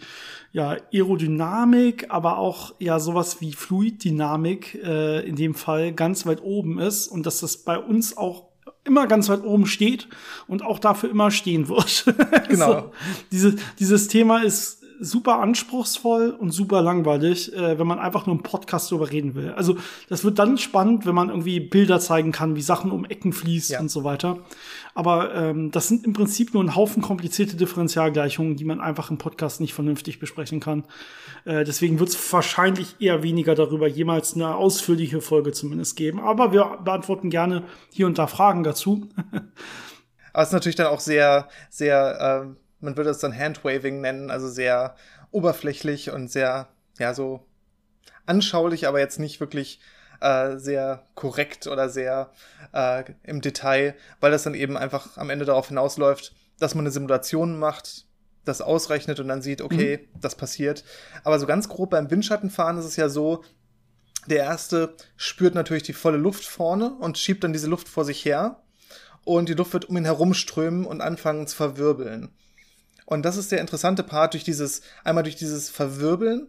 ja Aerodynamik, aber auch ja sowas wie Fluiddynamik äh, in dem Fall ganz weit oben ist und dass das bei uns auch immer ganz weit oben steht und auch dafür immer stehen wird. *laughs* Genau. so, diese, dieses Thema ist super anspruchsvoll und super langweilig, äh, wenn man einfach nur im Podcast darüber reden will. Also das wird dann spannend, wenn man irgendwie Bilder zeigen kann, wie Sachen um Ecken fließt ja. und so weiter. Aber ähm, das sind im Prinzip nur ein Haufen komplizierte Differentialgleichungen, die man einfach im Podcast nicht vernünftig besprechen kann. Äh, deswegen wird es wahrscheinlich eher weniger darüber jemals eine ausführliche Folge zumindest geben. Aber wir beantworten gerne hier und da Fragen dazu. *laughs* Aber es ist natürlich dann auch sehr, sehr äh man würde es dann Handwaving nennen, also sehr oberflächlich und sehr, ja, so anschaulich, aber jetzt nicht wirklich äh, sehr korrekt oder sehr äh, im Detail, weil das dann eben einfach am Ende darauf hinausläuft, dass man eine Simulation macht, das ausrechnet und dann sieht, okay, mhm. das passiert. Aber so ganz grob beim Windschattenfahren ist es ja so, der erste spürt natürlich die volle Luft vorne und schiebt dann diese Luft vor sich her und die Luft wird um ihn herumströmen und anfangen zu verwirbeln. Und das ist der interessante Part durch dieses, einmal durch dieses Verwirbeln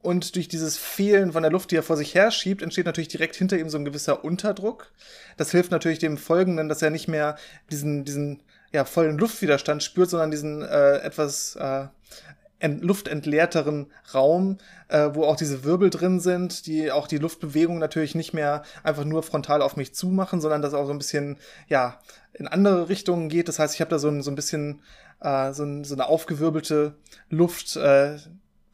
und durch dieses Fehlen von der Luft, die er vor sich her schiebt, entsteht natürlich direkt hinter ihm so ein gewisser Unterdruck. Das hilft natürlich dem Folgenden, dass er nicht mehr diesen, diesen ja, vollen Luftwiderstand spürt, sondern diesen äh, etwas äh, luftentleerteren Raum, äh, wo auch diese Wirbel drin sind, die auch die Luftbewegung natürlich nicht mehr einfach nur frontal auf mich zumachen, sondern das auch so ein bisschen, ja, in andere Richtungen geht. Das heißt, ich habe da so ein, so ein bisschen äh, so, so eine aufgewirbelte Luft, äh,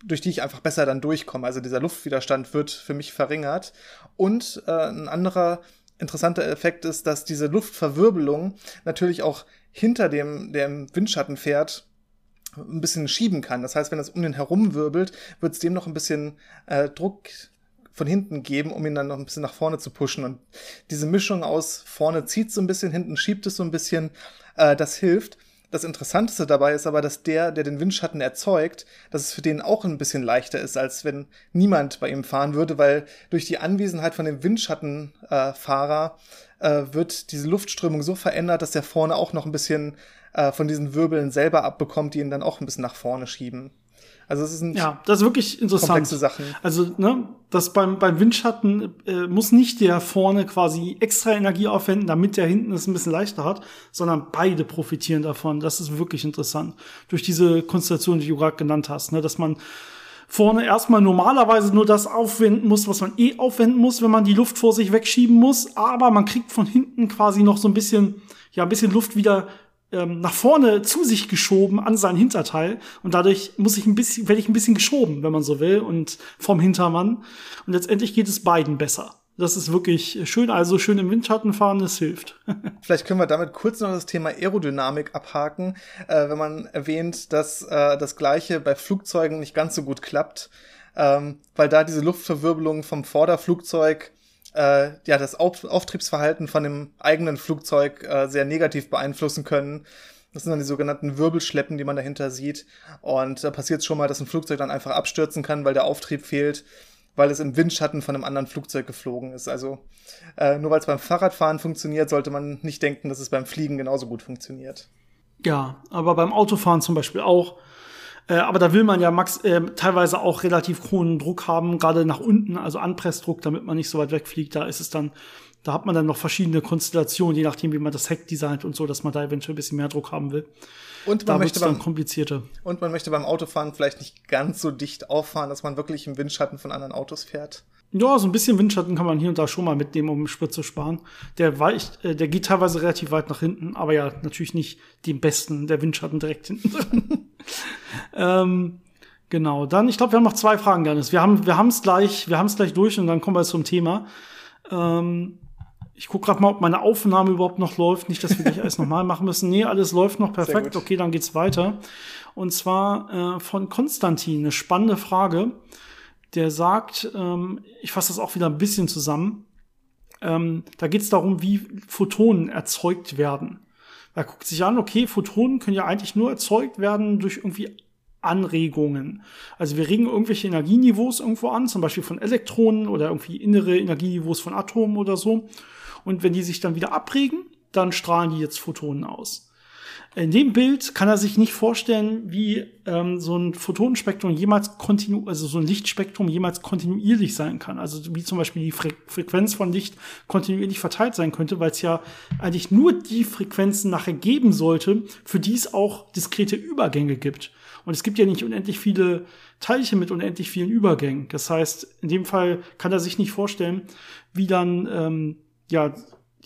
durch die ich einfach besser dann durchkomme. Also dieser Luftwiderstand wird für mich verringert. Und äh, ein anderer interessanter Effekt ist, dass diese Luftverwirbelung natürlich auch hinter dem, der im Windschatten fährt, ein bisschen schieben kann. Das heißt, wenn es um den herum wirbelt, wird es dem noch ein bisschen äh, Druck von hinten geben, um ihn dann noch ein bisschen nach vorne zu pushen. Und diese Mischung aus vorne zieht so ein bisschen, hinten schiebt es so ein bisschen, äh, das hilft. Das Interessanteste dabei ist aber, dass der, der den Windschatten erzeugt, dass es für den auch ein bisschen leichter ist, als wenn niemand bei ihm fahren würde, weil durch die Anwesenheit von dem Windschattenfahrer äh, äh, wird diese Luftströmung so verändert, dass der vorne auch noch ein bisschen äh, von diesen Wirbeln selber abbekommt, die ihn dann auch ein bisschen nach vorne schieben. Also es sind ja, das ist wirklich interessant. komplexe Sachen. Also, ne, das beim, beim Windschatten äh, muss nicht der vorne quasi extra Energie aufwenden, damit der hinten es ein bisschen leichter hat, sondern beide profitieren davon. Das ist wirklich interessant. Durch diese Konstellation, die du gerade genannt hast, ne, dass man vorne erstmal normalerweise nur das aufwenden muss, was man eh aufwenden muss, wenn man die Luft vor sich wegschieben muss, aber man kriegt von hinten quasi noch so ein bisschen, ja, ein bisschen Luft wieder ähm, nach vorne zu sich geschoben an sein Hinterteil und dadurch muss ich ein bisschen, werde ich ein bisschen geschoben, wenn man so will, und vom Hintermann. Und letztendlich geht es beiden besser. Das ist wirklich schön. Also schön im Windschatten fahren, das hilft. *laughs* Vielleicht können wir damit kurz noch das Thema Aerodynamik abhaken, äh, wenn man erwähnt, dass äh, das Gleiche bei Flugzeugen nicht ganz so gut klappt, ähm, weil da diese Luftverwirbelung vom Vorderflugzeug äh, ja das Auf Auftriebsverhalten von dem eigenen Flugzeug äh, sehr negativ beeinflussen können. Das sind dann die sogenannten Wirbelschleppen, die man dahinter sieht. Und da passiert es schon mal, dass ein Flugzeug dann einfach abstürzen kann, weil der Auftrieb fehlt weil es im Windschatten von einem anderen Flugzeug geflogen ist. Also äh, nur weil es beim Fahrradfahren funktioniert, sollte man nicht denken, dass es beim Fliegen genauso gut funktioniert. Ja, aber beim Autofahren zum Beispiel auch. Äh, aber da will man ja max äh, teilweise auch relativ hohen Druck haben, gerade nach unten, also Anpressdruck, damit man nicht so weit wegfliegt. Da ist es dann, da hat man dann noch verschiedene Konstellationen, je nachdem, wie man das Heck designt und so, dass man da eventuell ein bisschen mehr Druck haben will. Und man, Da möchte beim, komplizierter. und man möchte beim Autofahren vielleicht nicht ganz so dicht auffahren, dass man wirklich im Windschatten von anderen Autos fährt. Ja, so ein bisschen Windschatten kann man hier und da schon mal mitnehmen, um Sprit zu sparen. Der weicht, äh, der geht teilweise relativ weit nach hinten, aber ja, natürlich nicht den besten, der Windschatten direkt hinten dran. *laughs* ähm, genau, dann, ich glaube, wir haben noch zwei Fragen, Dennis. Wir haben, wir haben es gleich, wir haben es gleich durch und dann kommen wir zum Thema. Ähm, ich gucke gerade mal, ob meine Aufnahme überhaupt noch läuft. Nicht, dass wir gleich alles nochmal machen müssen. Nee, alles läuft noch perfekt. Okay, dann geht's weiter. Und zwar äh, von Konstantin, eine spannende Frage. Der sagt, ähm, ich fasse das auch wieder ein bisschen zusammen. Ähm, da geht es darum, wie Photonen erzeugt werden. Er guckt sich an, okay, Photonen können ja eigentlich nur erzeugt werden durch irgendwie Anregungen. Also wir regen irgendwelche Energieniveaus irgendwo an, zum Beispiel von Elektronen oder irgendwie innere Energieniveaus von Atomen oder so. Und wenn die sich dann wieder abregen, dann strahlen die jetzt Photonen aus. In dem Bild kann er sich nicht vorstellen, wie ähm, so ein Photonenspektrum jemals kontinu also so ein Lichtspektrum jemals kontinuierlich sein kann. Also wie zum Beispiel die Fre Frequenz von Licht kontinuierlich verteilt sein könnte, weil es ja eigentlich nur die Frequenzen nachher geben sollte, für die es auch diskrete Übergänge gibt. Und es gibt ja nicht unendlich viele Teilchen mit unendlich vielen Übergängen. Das heißt, in dem Fall kann er sich nicht vorstellen, wie dann ähm, ja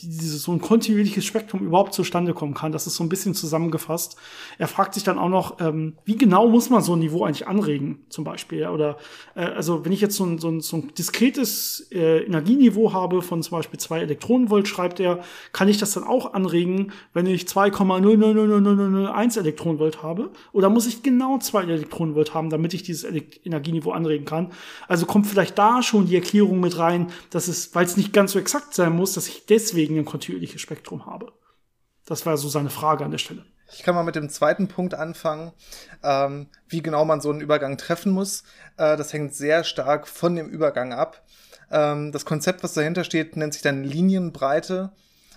dieses so ein kontinuierliches Spektrum überhaupt zustande kommen kann. Das ist so ein bisschen zusammengefasst. Er fragt sich dann auch noch, ähm, wie genau muss man so ein Niveau eigentlich anregen, zum Beispiel. ja? Oder äh, also wenn ich jetzt so ein, so ein, so ein diskretes äh, Energieniveau habe von zum Beispiel zwei Elektronenvolt, schreibt er, kann ich das dann auch anregen, wenn ich 2,0000001 Elektronenvolt habe? Oder muss ich genau zwei Elektronenvolt haben, damit ich dieses Elek Energieniveau anregen kann? Also kommt vielleicht da schon die Erklärung mit rein, dass es, weil es nicht ganz so exakt sein muss, dass ich deswegen ein kontinuierliches Spektrum habe. Das war so seine Frage an der Stelle. Ich kann mal mit dem zweiten Punkt anfangen, ähm, wie genau man so einen Übergang treffen muss. Äh, das hängt sehr stark von dem Übergang ab. Ähm, das Konzept, was dahinter steht, nennt sich dann Linienbreite,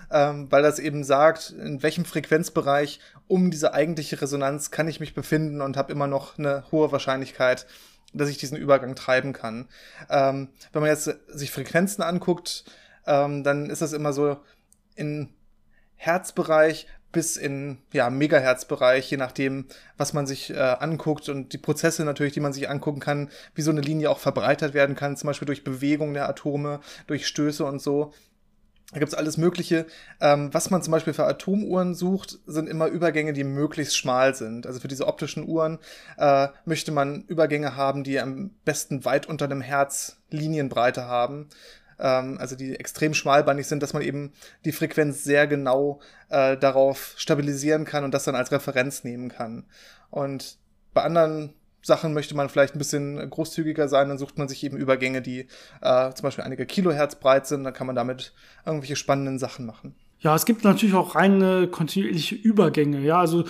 ähm, weil das eben sagt, in welchem Frequenzbereich um diese eigentliche Resonanz kann ich mich befinden und habe immer noch eine hohe Wahrscheinlichkeit, dass ich diesen Übergang treiben kann. Ähm, wenn man jetzt sich Frequenzen anguckt, ähm, dann ist das immer so in Herzbereich bis in ja, Megahertzbereich, je nachdem, was man sich äh, anguckt und die Prozesse natürlich, die man sich angucken kann, wie so eine Linie auch verbreitert werden kann, zum Beispiel durch Bewegung der Atome, durch Stöße und so. Da gibt's alles Mögliche. Ähm, was man zum Beispiel für Atomuhren sucht, sind immer Übergänge, die möglichst schmal sind. Also für diese optischen Uhren äh, möchte man Übergänge haben, die am besten weit unter einem Herz Linienbreite haben ähm, also die extrem schmalbandig sind, dass man eben die Frequenz sehr genau äh, darauf stabilisieren kann und das dann als Referenz nehmen kann. Und bei anderen Sachen möchte man vielleicht ein bisschen großzügiger sein, dann sucht man sich eben Übergänge, die äh, zum Beispiel einige Kilohertz breit sind, dann kann man damit irgendwelche spannenden Sachen machen. Ja, es gibt natürlich auch reine kontinuierliche Übergänge. Ja, also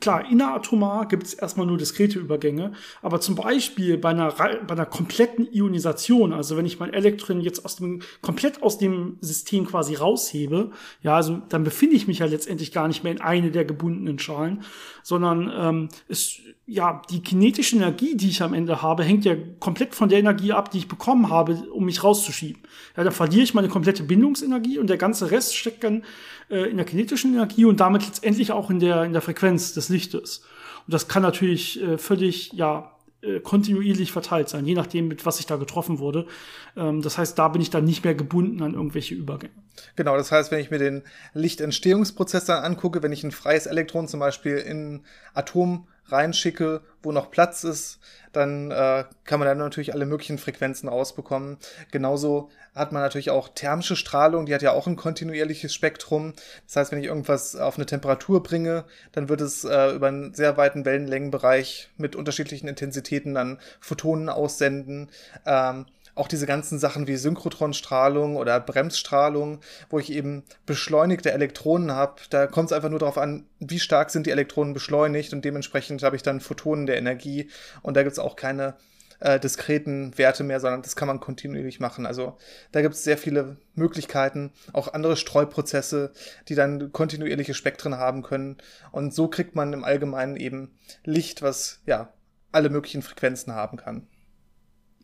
klar, inneratomar gibt es erstmal nur diskrete Übergänge, aber zum Beispiel bei einer, bei einer kompletten Ionisation, also wenn ich mein Elektron jetzt aus dem komplett aus dem System quasi raushebe, ja, also dann befinde ich mich ja letztendlich gar nicht mehr in eine der gebundenen Schalen, sondern ähm, es ja, die kinetische Energie, die ich am Ende habe, hängt ja komplett von der Energie ab, die ich bekommen habe, um mich rauszuschieben. Ja, dann verliere ich meine komplette Bindungsenergie und der ganze Rest steckt dann äh, in der kinetischen Energie und damit letztendlich auch in der, in der Frequenz des Lichtes. Und das kann natürlich äh, völlig, ja, äh, kontinuierlich verteilt sein, je nachdem, mit was ich da getroffen wurde. Ähm, das heißt, da bin ich dann nicht mehr gebunden an irgendwelche Übergänge. Genau, das heißt, wenn ich mir den Lichtentstehungsprozess dann angucke, wenn ich ein freies Elektron zum Beispiel in Atom reinschicke, wo noch Platz ist, dann äh, kann man dann natürlich alle möglichen Frequenzen rausbekommen. Genauso hat man natürlich auch thermische Strahlung, die hat ja auch ein kontinuierliches Spektrum. Das heißt, wenn ich irgendwas auf eine Temperatur bringe, dann wird es äh, über einen sehr weiten Wellenlängenbereich mit unterschiedlichen Intensitäten dann Photonen aussenden. Ähm, auch diese ganzen Sachen wie Synchrotronstrahlung oder Bremsstrahlung, wo ich eben beschleunigte Elektronen habe, da kommt es einfach nur darauf an, wie stark sind die Elektronen beschleunigt und dementsprechend habe ich dann Photonen der Energie und da gibt es auch keine äh, diskreten Werte mehr, sondern das kann man kontinuierlich machen. Also da gibt es sehr viele Möglichkeiten, auch andere Streuprozesse, die dann kontinuierliche Spektren haben können. Und so kriegt man im Allgemeinen eben Licht, was ja alle möglichen Frequenzen haben kann.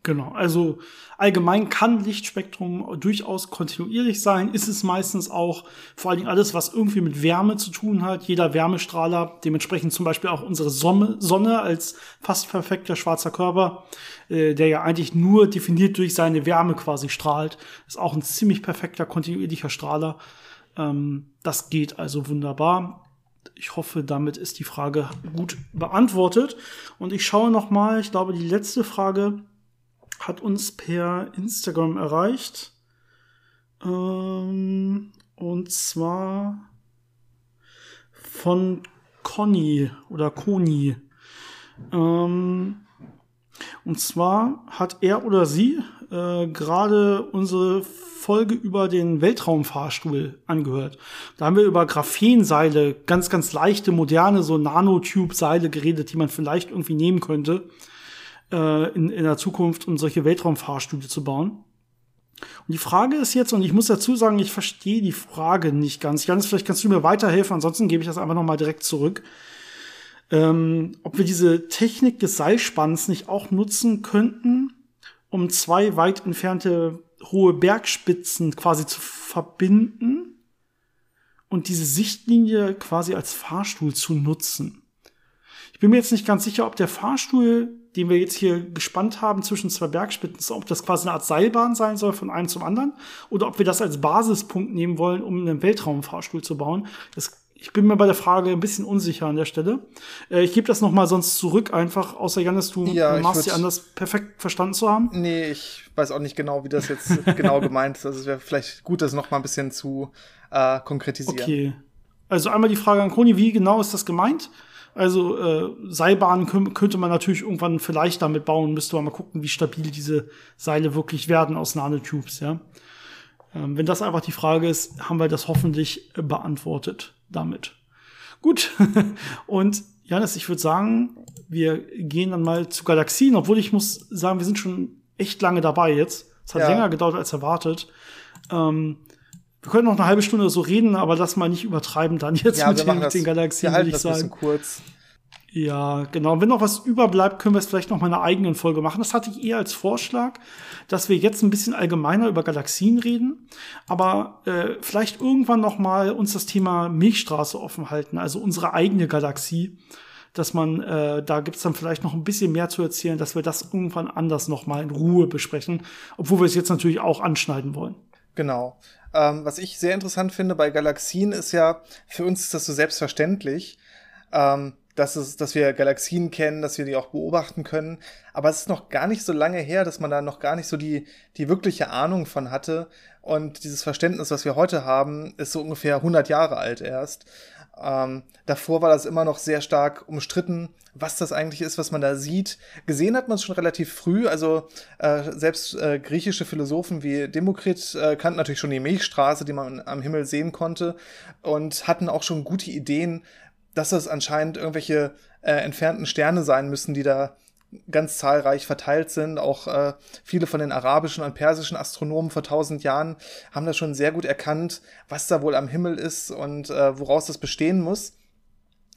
Genau, also allgemein kann Lichtspektrum durchaus kontinuierlich sein, ist es meistens auch, vor allen Dingen alles, was irgendwie mit Wärme zu tun hat, jeder Wärmestrahler, dementsprechend zum Beispiel auch unsere Sonne, als fast perfekter schwarzer Körper, äh, der ja eigentlich nur definiert durch seine Wärme quasi strahlt, ist auch ein ziemlich perfekter kontinuierlicher Strahler. Ähm, das geht also wunderbar. Ich hoffe, damit ist die Frage gut beantwortet. Und ich schaue noch mal, ich glaube, die letzte Frage hat uns per Instagram erreicht. Ähm, und zwar von Conny oder Koni. Ähm, und zwar hat er oder sie äh, gerade unsere Folge über den Weltraumfahrstuhl angehört. Da haben wir über Graphenseile, ganz, ganz leichte, moderne, so Nanotube-Seile geredet, die man vielleicht irgendwie nehmen könnte äh, in, in der Zukunft, um solche Weltraumfahrstühle zu bauen. Und die Frage ist jetzt, und ich muss dazu sagen, ich verstehe die Frage nicht ganz. Janis, vielleicht kannst du mir weiterhelfen, ansonsten gebe ich das einfach nochmal direkt zurück. Ähm, ob wir diese Technik des Seilspanns nicht auch nutzen könnten, um zwei weit entfernte hohe Bergspitzen quasi zu verbinden und diese Sichtlinie quasi als Fahrstuhl zu nutzen. Ich bin mir jetzt nicht ganz sicher, ob der Fahrstuhl den wir jetzt hier gespannt haben zwischen zwei Bergspitzen, ob das quasi eine Art Seilbahn sein soll von einem zum anderen oder ob wir das als Basispunkt nehmen wollen, um einen Weltraumfahrstuhl zu bauen. Das, ich bin mir bei der Frage ein bisschen unsicher an der Stelle. Äh, ich gebe das noch mal sonst zurück, einfach, außer Janis, du ja, machst dir anders perfekt verstanden zu haben. Nee, ich weiß auch nicht genau, wie das jetzt *laughs* genau gemeint ist. Also es wäre vielleicht gut, das noch mal ein bisschen zu äh, konkretisieren. Okay. Also einmal die Frage an Koni, wie genau ist das gemeint? Also äh, Seilbahnen könnte man natürlich irgendwann vielleicht damit bauen, müsste man mal gucken, wie stabil diese Seile wirklich werden aus Nanotubes, ja. Ähm, wenn das einfach die Frage ist, haben wir das hoffentlich äh, beantwortet damit. Gut. *laughs* Und Janis, ich würde sagen, wir gehen dann mal zu Galaxien, obwohl ich muss sagen, wir sind schon echt lange dabei jetzt. Es hat ja. länger gedauert als erwartet. Ähm, wir können noch eine halbe Stunde so reden, aber lass mal nicht übertreiben dann jetzt ja, mit, den, mit den Galaxien, würde ich sagen. kurz. Ja, genau. Wenn noch was überbleibt, können wir es vielleicht noch mal in einer eigenen Folge machen. Das hatte ich eher als Vorschlag, dass wir jetzt ein bisschen allgemeiner über Galaxien reden, aber äh, vielleicht irgendwann noch mal uns das Thema Milchstraße offen halten, also unsere eigene Galaxie, dass man äh, da gibt's dann vielleicht noch ein bisschen mehr zu erzählen, dass wir das irgendwann anders noch mal in Ruhe besprechen, obwohl wir es jetzt natürlich auch anschneiden wollen. Genau. Ähm, was ich sehr interessant finde bei Galaxien ist ja, für uns ist das so selbstverständlich, ähm, dass, es, dass wir Galaxien kennen, dass wir die auch beobachten können. Aber es ist noch gar nicht so lange her, dass man da noch gar nicht so die, die wirkliche Ahnung von hatte. Und dieses Verständnis, was wir heute haben, ist so ungefähr 100 Jahre alt erst. Ähm, davor war das immer noch sehr stark umstritten, was das eigentlich ist, was man da sieht. Gesehen hat man es schon relativ früh. Also äh, selbst äh, griechische Philosophen wie Demokrit äh, kannten natürlich schon die Milchstraße, die man am Himmel sehen konnte und hatten auch schon gute Ideen, dass das anscheinend irgendwelche äh, entfernten Sterne sein müssen, die da ganz zahlreich verteilt sind. Auch äh, viele von den arabischen und persischen Astronomen vor tausend Jahren haben das schon sehr gut erkannt, was da wohl am Himmel ist und äh, woraus das bestehen muss.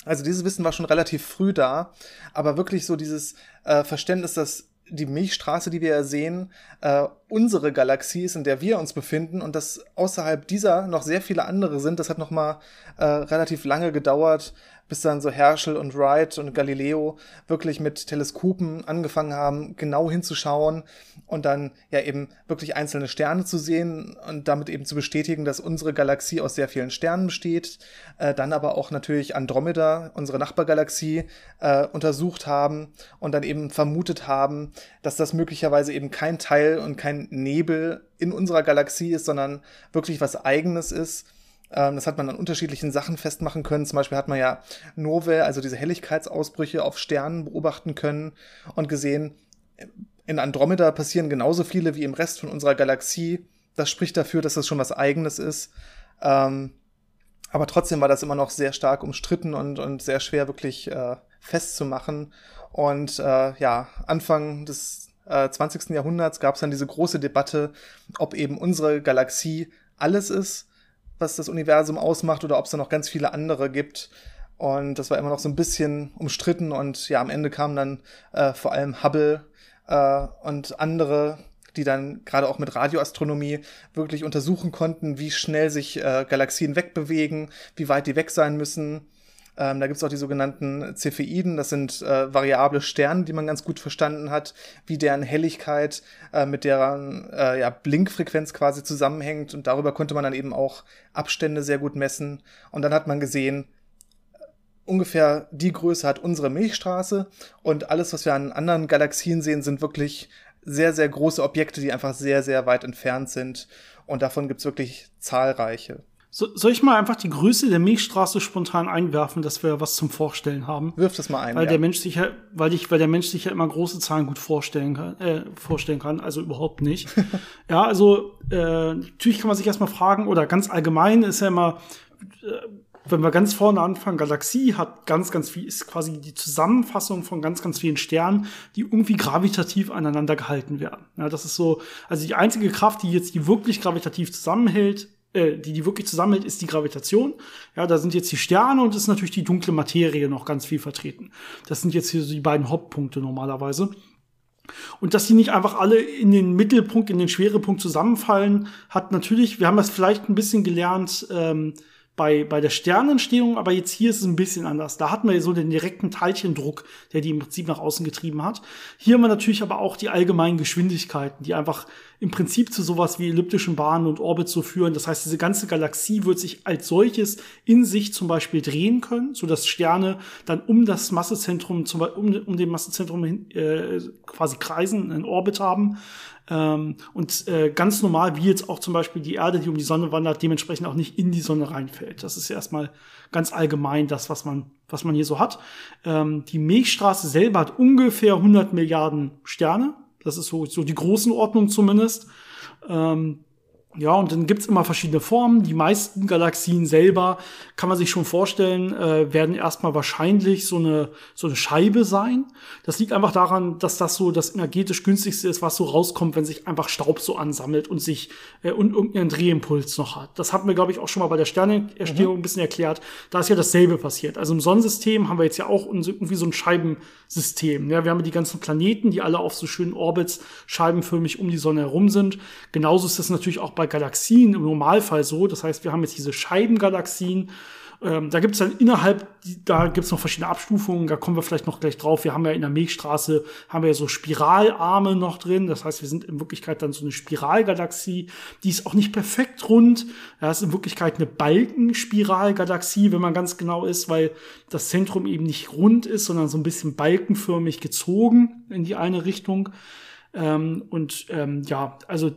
Also dieses Wissen war schon relativ früh da, aber wirklich so dieses äh, Verständnis, dass die Milchstraße, die wir ja sehen, äh, unsere Galaxie ist, in der wir uns befinden und dass außerhalb dieser noch sehr viele andere sind. Das hat noch mal äh, relativ lange gedauert, bis dann so Herschel und Wright und Galileo wirklich mit Teleskopen angefangen haben, genau hinzuschauen und dann ja eben wirklich einzelne Sterne zu sehen und damit eben zu bestätigen, dass unsere Galaxie aus sehr vielen Sternen besteht. Äh, dann aber auch natürlich Andromeda, unsere Nachbargalaxie, äh, untersucht haben und dann eben vermutet haben, dass das möglicherweise eben kein Teil und kein Nebel in unserer Galaxie ist, sondern wirklich was eigenes ist das hat man an unterschiedlichen Sachen festmachen können. Zum Beispiel hat man ja Novae, also diese Helligkeitsausbrüche auf Sternen beobachten können und gesehen, in Andromeda passieren genauso viele wie im Rest von unserer Galaxie. Das spricht dafür, dass das schon was Eigenes ist. Ähm, aber trotzdem war das immer noch sehr stark umstritten und, und sehr schwer wirklich äh, festzumachen. Und äh, ja, Anfang des äh, 20. Jahrhunderts gab es dann diese große Debatte, ob eben unsere Galaxie alles ist was das Universum ausmacht oder ob es da noch ganz viele andere gibt. Und das war immer noch so ein bisschen umstritten und ja, am Ende kamen dann äh, vor allem Hubble äh, und andere, die dann gerade auch mit Radioastronomie wirklich untersuchen konnten, wie schnell sich äh, Galaxien wegbewegen, wie weit die weg sein müssen ähm, da gibt es auch die sogenannten Cepheiden, das sind äh, variable Sterne, die man ganz gut verstanden hat, wie deren Helligkeit äh, mit deren äh, ja, Blinkfrequenz quasi zusammenhängt. Und darüber konnte man dann eben auch Abstände sehr gut messen. Und dann hat man gesehen, ungefähr die Größe hat unsere Milchstraße und alles, was wir an anderen Galaxien sehen, sind wirklich sehr, sehr große Objekte, die einfach sehr, sehr weit entfernt sind. Und davon gibt's wirklich zahlreiche. So, soll ich mal einfach die Größe der Milchstraße spontan einwerfen, dass wir was zum Vorstellen haben? Wirf das mal ein. Weil ja. der Mensch sich ja, weil ich, weil der Mensch sich ja immer große Zahlen gut vorstellen kann, äh, vorstellen kann, also überhaupt nicht. *laughs* ja, also äh, natürlich kann man sich erstmal fragen, oder ganz allgemein ist ja immer, äh, wenn wir ganz vorne anfangen, Galaxie hat ganz, ganz viel, ist quasi die Zusammenfassung von ganz, ganz vielen Sternen, die irgendwie gravitativ aneinander gehalten werden. Ja, das ist so, also die einzige Kraft, die jetzt die wirklich gravitativ zusammenhält, äh, die die wirklich zusammenhält, ist die Gravitation. Ja, da sind jetzt die Sterne und ist natürlich die dunkle Materie noch ganz viel vertreten. Das sind jetzt hier so die beiden Hauptpunkte normalerweise. Und dass die nicht einfach alle in den Mittelpunkt, in den Schwerepunkt zusammenfallen, hat natürlich, wir haben das vielleicht ein bisschen gelernt, ähm, bei, bei der Sternentstehung, aber jetzt hier ist es ein bisschen anders. Da hatten wir so den direkten Teilchendruck, der die im Prinzip nach außen getrieben hat. Hier haben wir natürlich aber auch die allgemeinen Geschwindigkeiten, die einfach im Prinzip zu sowas wie elliptischen Bahnen und Orbits so führen. Das heißt, diese ganze Galaxie wird sich als solches in sich zum Beispiel drehen können, so dass Sterne dann um das Massezentrum, zum Beispiel um, um dem Massezentrum hin, äh, quasi kreisen, einen Orbit haben. Ähm, und äh, ganz normal, wie jetzt auch zum Beispiel die Erde, die um die Sonne wandert, dementsprechend auch nicht in die Sonne reinfällt. Das ist ja erstmal ganz allgemein das, was man, was man hier so hat. Ähm, die Milchstraße selber hat ungefähr 100 Milliarden Sterne. Das ist so, so die Größenordnung zumindest. Ähm, ja, und dann gibt's immer verschiedene Formen. Die meisten Galaxien selber, kann man sich schon vorstellen, äh, werden erstmal wahrscheinlich so eine, so eine Scheibe sein. Das liegt einfach daran, dass das so das energetisch günstigste ist, was so rauskommt, wenn sich einfach Staub so ansammelt und sich äh, und irgendeinen Drehimpuls noch hat. Das hatten wir, glaube ich, auch schon mal bei der Sternenerstehung mhm. ein bisschen erklärt. Da ist ja dasselbe passiert. Also im Sonnensystem haben wir jetzt ja auch irgendwie so ein Scheibensystem. Ja, wir haben die ganzen Planeten, die alle auf so schönen Orbits scheibenförmig um die Sonne herum sind. Genauso ist das natürlich auch bei bei Galaxien im Normalfall so. Das heißt, wir haben jetzt diese Scheibengalaxien. Ähm, da gibt es dann innerhalb, da gibt es noch verschiedene Abstufungen, da kommen wir vielleicht noch gleich drauf. Wir haben ja in der Milchstraße, haben wir ja so Spiralarme noch drin. Das heißt, wir sind in Wirklichkeit dann so eine Spiralgalaxie. Die ist auch nicht perfekt rund. Ja, ist in Wirklichkeit eine Balkenspiralgalaxie, wenn man ganz genau ist, weil das Zentrum eben nicht rund ist, sondern so ein bisschen balkenförmig gezogen in die eine Richtung. Ähm, und ähm, ja, also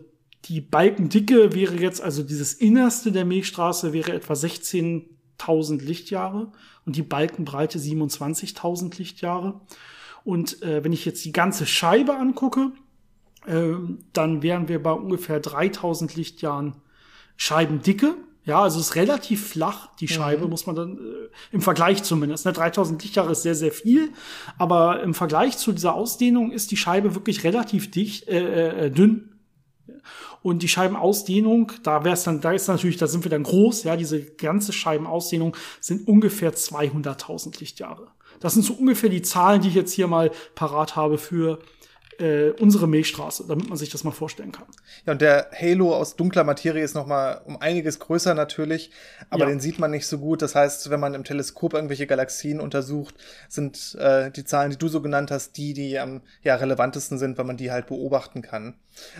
die Balkendicke wäre jetzt, also dieses Innerste der Milchstraße wäre etwa 16.000 Lichtjahre und die Balkenbreite 27.000 Lichtjahre. Und äh, wenn ich jetzt die ganze Scheibe angucke, äh, dann wären wir bei ungefähr 3000 Lichtjahren Scheibendicke. Ja, also es ist relativ flach, die Scheibe, mhm. muss man dann, äh, im Vergleich zumindest. Ne? 3000 Lichtjahre ist sehr, sehr viel, aber im Vergleich zu dieser Ausdehnung ist die Scheibe wirklich relativ dicht, äh, äh, dünn Und die Scheibenausdehnung, da wäre es dann, da ist natürlich, da sind wir dann groß, ja, diese ganze Scheibenausdehnung sind ungefähr 200.000 Lichtjahre. Das sind so ungefähr die Zahlen, die ich jetzt hier mal parat habe für äh, unsere Milchstraße, damit man sich das mal vorstellen kann. Ja, und der Halo aus dunkler Materie ist noch mal um einiges größer natürlich, aber ja. den sieht man nicht so gut. Das heißt, wenn man im Teleskop irgendwelche Galaxien untersucht, sind äh, die Zahlen, die du so genannt hast, die, die am ja, relevantesten sind, weil man die halt beobachten kann.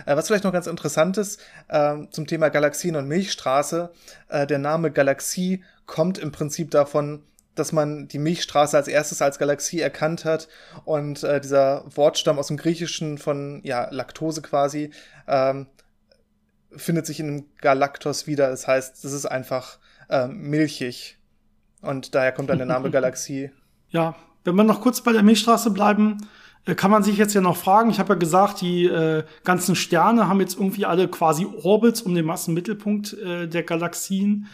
Äh, was vielleicht noch ganz interessant ist äh, zum Thema Galaxien und Milchstraße, äh, der Name Galaxie kommt im Prinzip davon, dass man die Milchstraße als erstes als Galaxie erkannt hat und äh, dieser Wortstamm aus dem Griechischen von ja Laktose quasi ähm, findet sich in dem Galaktos wieder. Das heißt, das ist einfach äh, milchig und daher kommt dann der Name *laughs* Galaxie. Ja, wenn wir noch kurz bei der Milchstraße bleiben, äh, kann man sich jetzt ja noch fragen. Ich habe ja gesagt, die äh, ganzen Sterne haben jetzt irgendwie alle quasi Orbits um den Massenmittelpunkt äh, der Galaxien.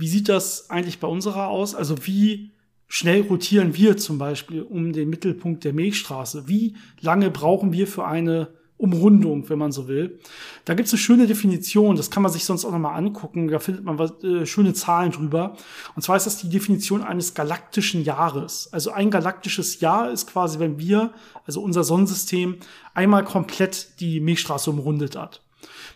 Wie sieht das eigentlich bei unserer aus? Also wie schnell rotieren wir zum Beispiel um den Mittelpunkt der Milchstraße? Wie lange brauchen wir für eine Umrundung, wenn man so will. Da gibt es eine schöne Definition, das kann man sich sonst auch nochmal angucken, da findet man was, äh, schöne Zahlen drüber. Und zwar ist das die Definition eines galaktischen Jahres. Also ein galaktisches Jahr ist quasi, wenn wir, also unser Sonnensystem, einmal komplett die Milchstraße umrundet hat.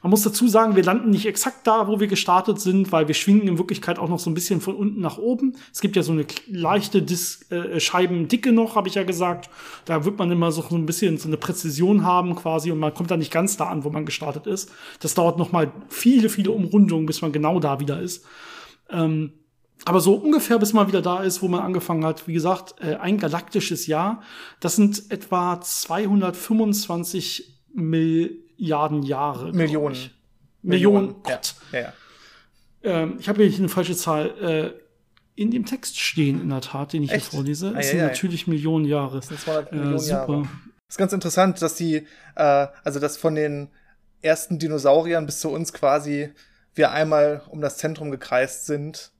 Man muss dazu sagen, wir landen nicht exakt da, wo wir gestartet sind, weil wir schwingen in Wirklichkeit auch noch so ein bisschen von unten nach oben. Es gibt ja so eine leichte Dis äh, Scheibendicke noch, habe ich ja gesagt. Da wird man immer so ein bisschen so eine Präzision haben quasi und man kommt da nicht ganz da an, wo man gestartet ist. Das dauert noch mal viele, viele Umrundungen, bis man genau da wieder ist. Ähm, aber so ungefähr, bis man wieder da ist, wo man angefangen hat, wie gesagt, äh, ein galaktisches Jahr. Das sind etwa 225 Millionen Milliarden Jahre. Millionen. Millionen. Millionen. Gott. Ja, ja, Ähm, ich habe hier eine falsche Zahl. Äh, in dem Text stehen in der Tat, den ich Echt? hier vorlese. Es ah, sind ja, natürlich Millionen Jahre. Das sind 200 äh, Millionen super. Jahre. Das ist ganz interessant, dass die, äh, also dass von den ersten Dinosauriern bis zu uns quasi wir einmal um das Zentrum gekreist sind.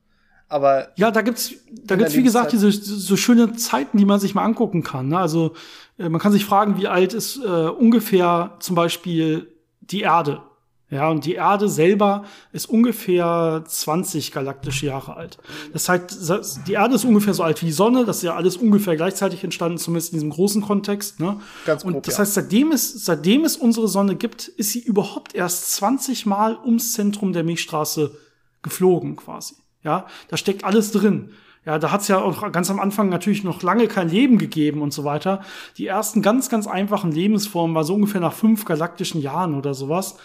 Aber ja, da gibt's, da gibt's wie gesagt diese so schöne Zeiten, die man sich mal angucken kann. Ne? Also äh, man kann sich fragen, wie alt ist äh, ungefähr zum Beispiel die Erde. Ja, und die Erde selber ist ungefähr 20 galaktische Jahre alt. Das heißt, die Erde ist ungefähr so alt wie die Sonne. Das ist ja alles ungefähr gleichzeitig entstanden, zumindest in diesem großen Kontext. Ne? Ganz grob, und das ja. heißt, seitdem es, seitdem es unsere Sonne gibt, ist sie überhaupt erst 20 Mal ums Zentrum der Milchstraße geflogen, quasi. Ja, da steckt alles drin. Ja, da hat's ja auch ganz am Anfang natürlich noch lange kein Leben gegeben und so weiter. Die ersten ganz, ganz einfachen Lebensformen war so ungefähr nach fünf galaktischen Jahren oder sowas.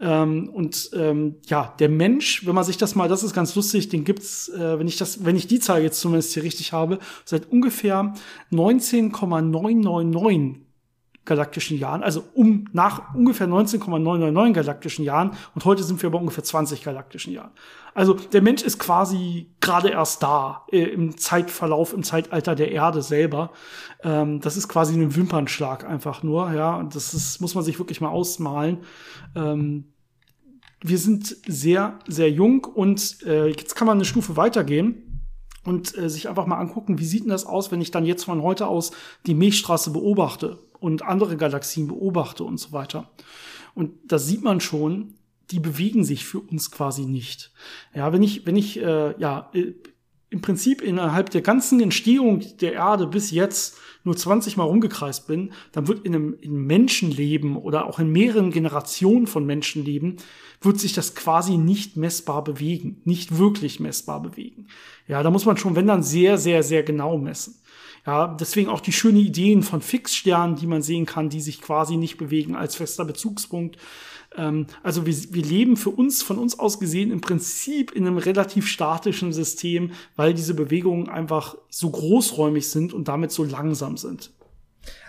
Ähm, und ähm, ja, der Mensch, wenn man sich das mal, das ist ganz lustig, den gibt's, äh, wenn ich das, wenn ich die Zahl jetzt zumindest hier richtig habe, seit ungefähr 19,999 galaktischen Jahren, also um nach ungefähr 19,999 galaktischen Jahren und heute sind wir bei ungefähr 20 galaktischen Jahren. Also der Mensch ist quasi gerade erst da äh, im Zeitverlauf, im Zeitalter der Erde selber. Ähm, das ist quasi ein Wimpernschlag einfach nur, ja. Und das ist, muss man sich wirklich mal ausmalen. Ähm, wir sind sehr, sehr jung und äh, jetzt kann man eine Stufe weitergehen und äh, sich einfach mal angucken, wie sieht denn das aus, wenn ich dann jetzt von heute aus die Milchstraße beobachte und andere Galaxien beobachte und so weiter. Und da sieht man schon, die bewegen sich für uns quasi nicht. Ja, wenn ich, wenn ich, äh, ja, äh, im Prinzip innerhalb der ganzen Entstehung der Erde bis jetzt nur 20 Mal rumgekreist bin, dann wird in einem, in Menschenleben oder auch in mehreren Generationen von Menschenleben wird sich das quasi nicht messbar bewegen, nicht wirklich messbar bewegen. Ja, da muss man schon, wenn dann sehr, sehr, sehr genau messen. Ja, deswegen auch die schönen Ideen von Fixsternen, die man sehen kann, die sich quasi nicht bewegen als fester Bezugspunkt. Ähm, also wir, wir leben für uns, von uns aus gesehen, im Prinzip in einem relativ statischen System, weil diese Bewegungen einfach so großräumig sind und damit so langsam sind.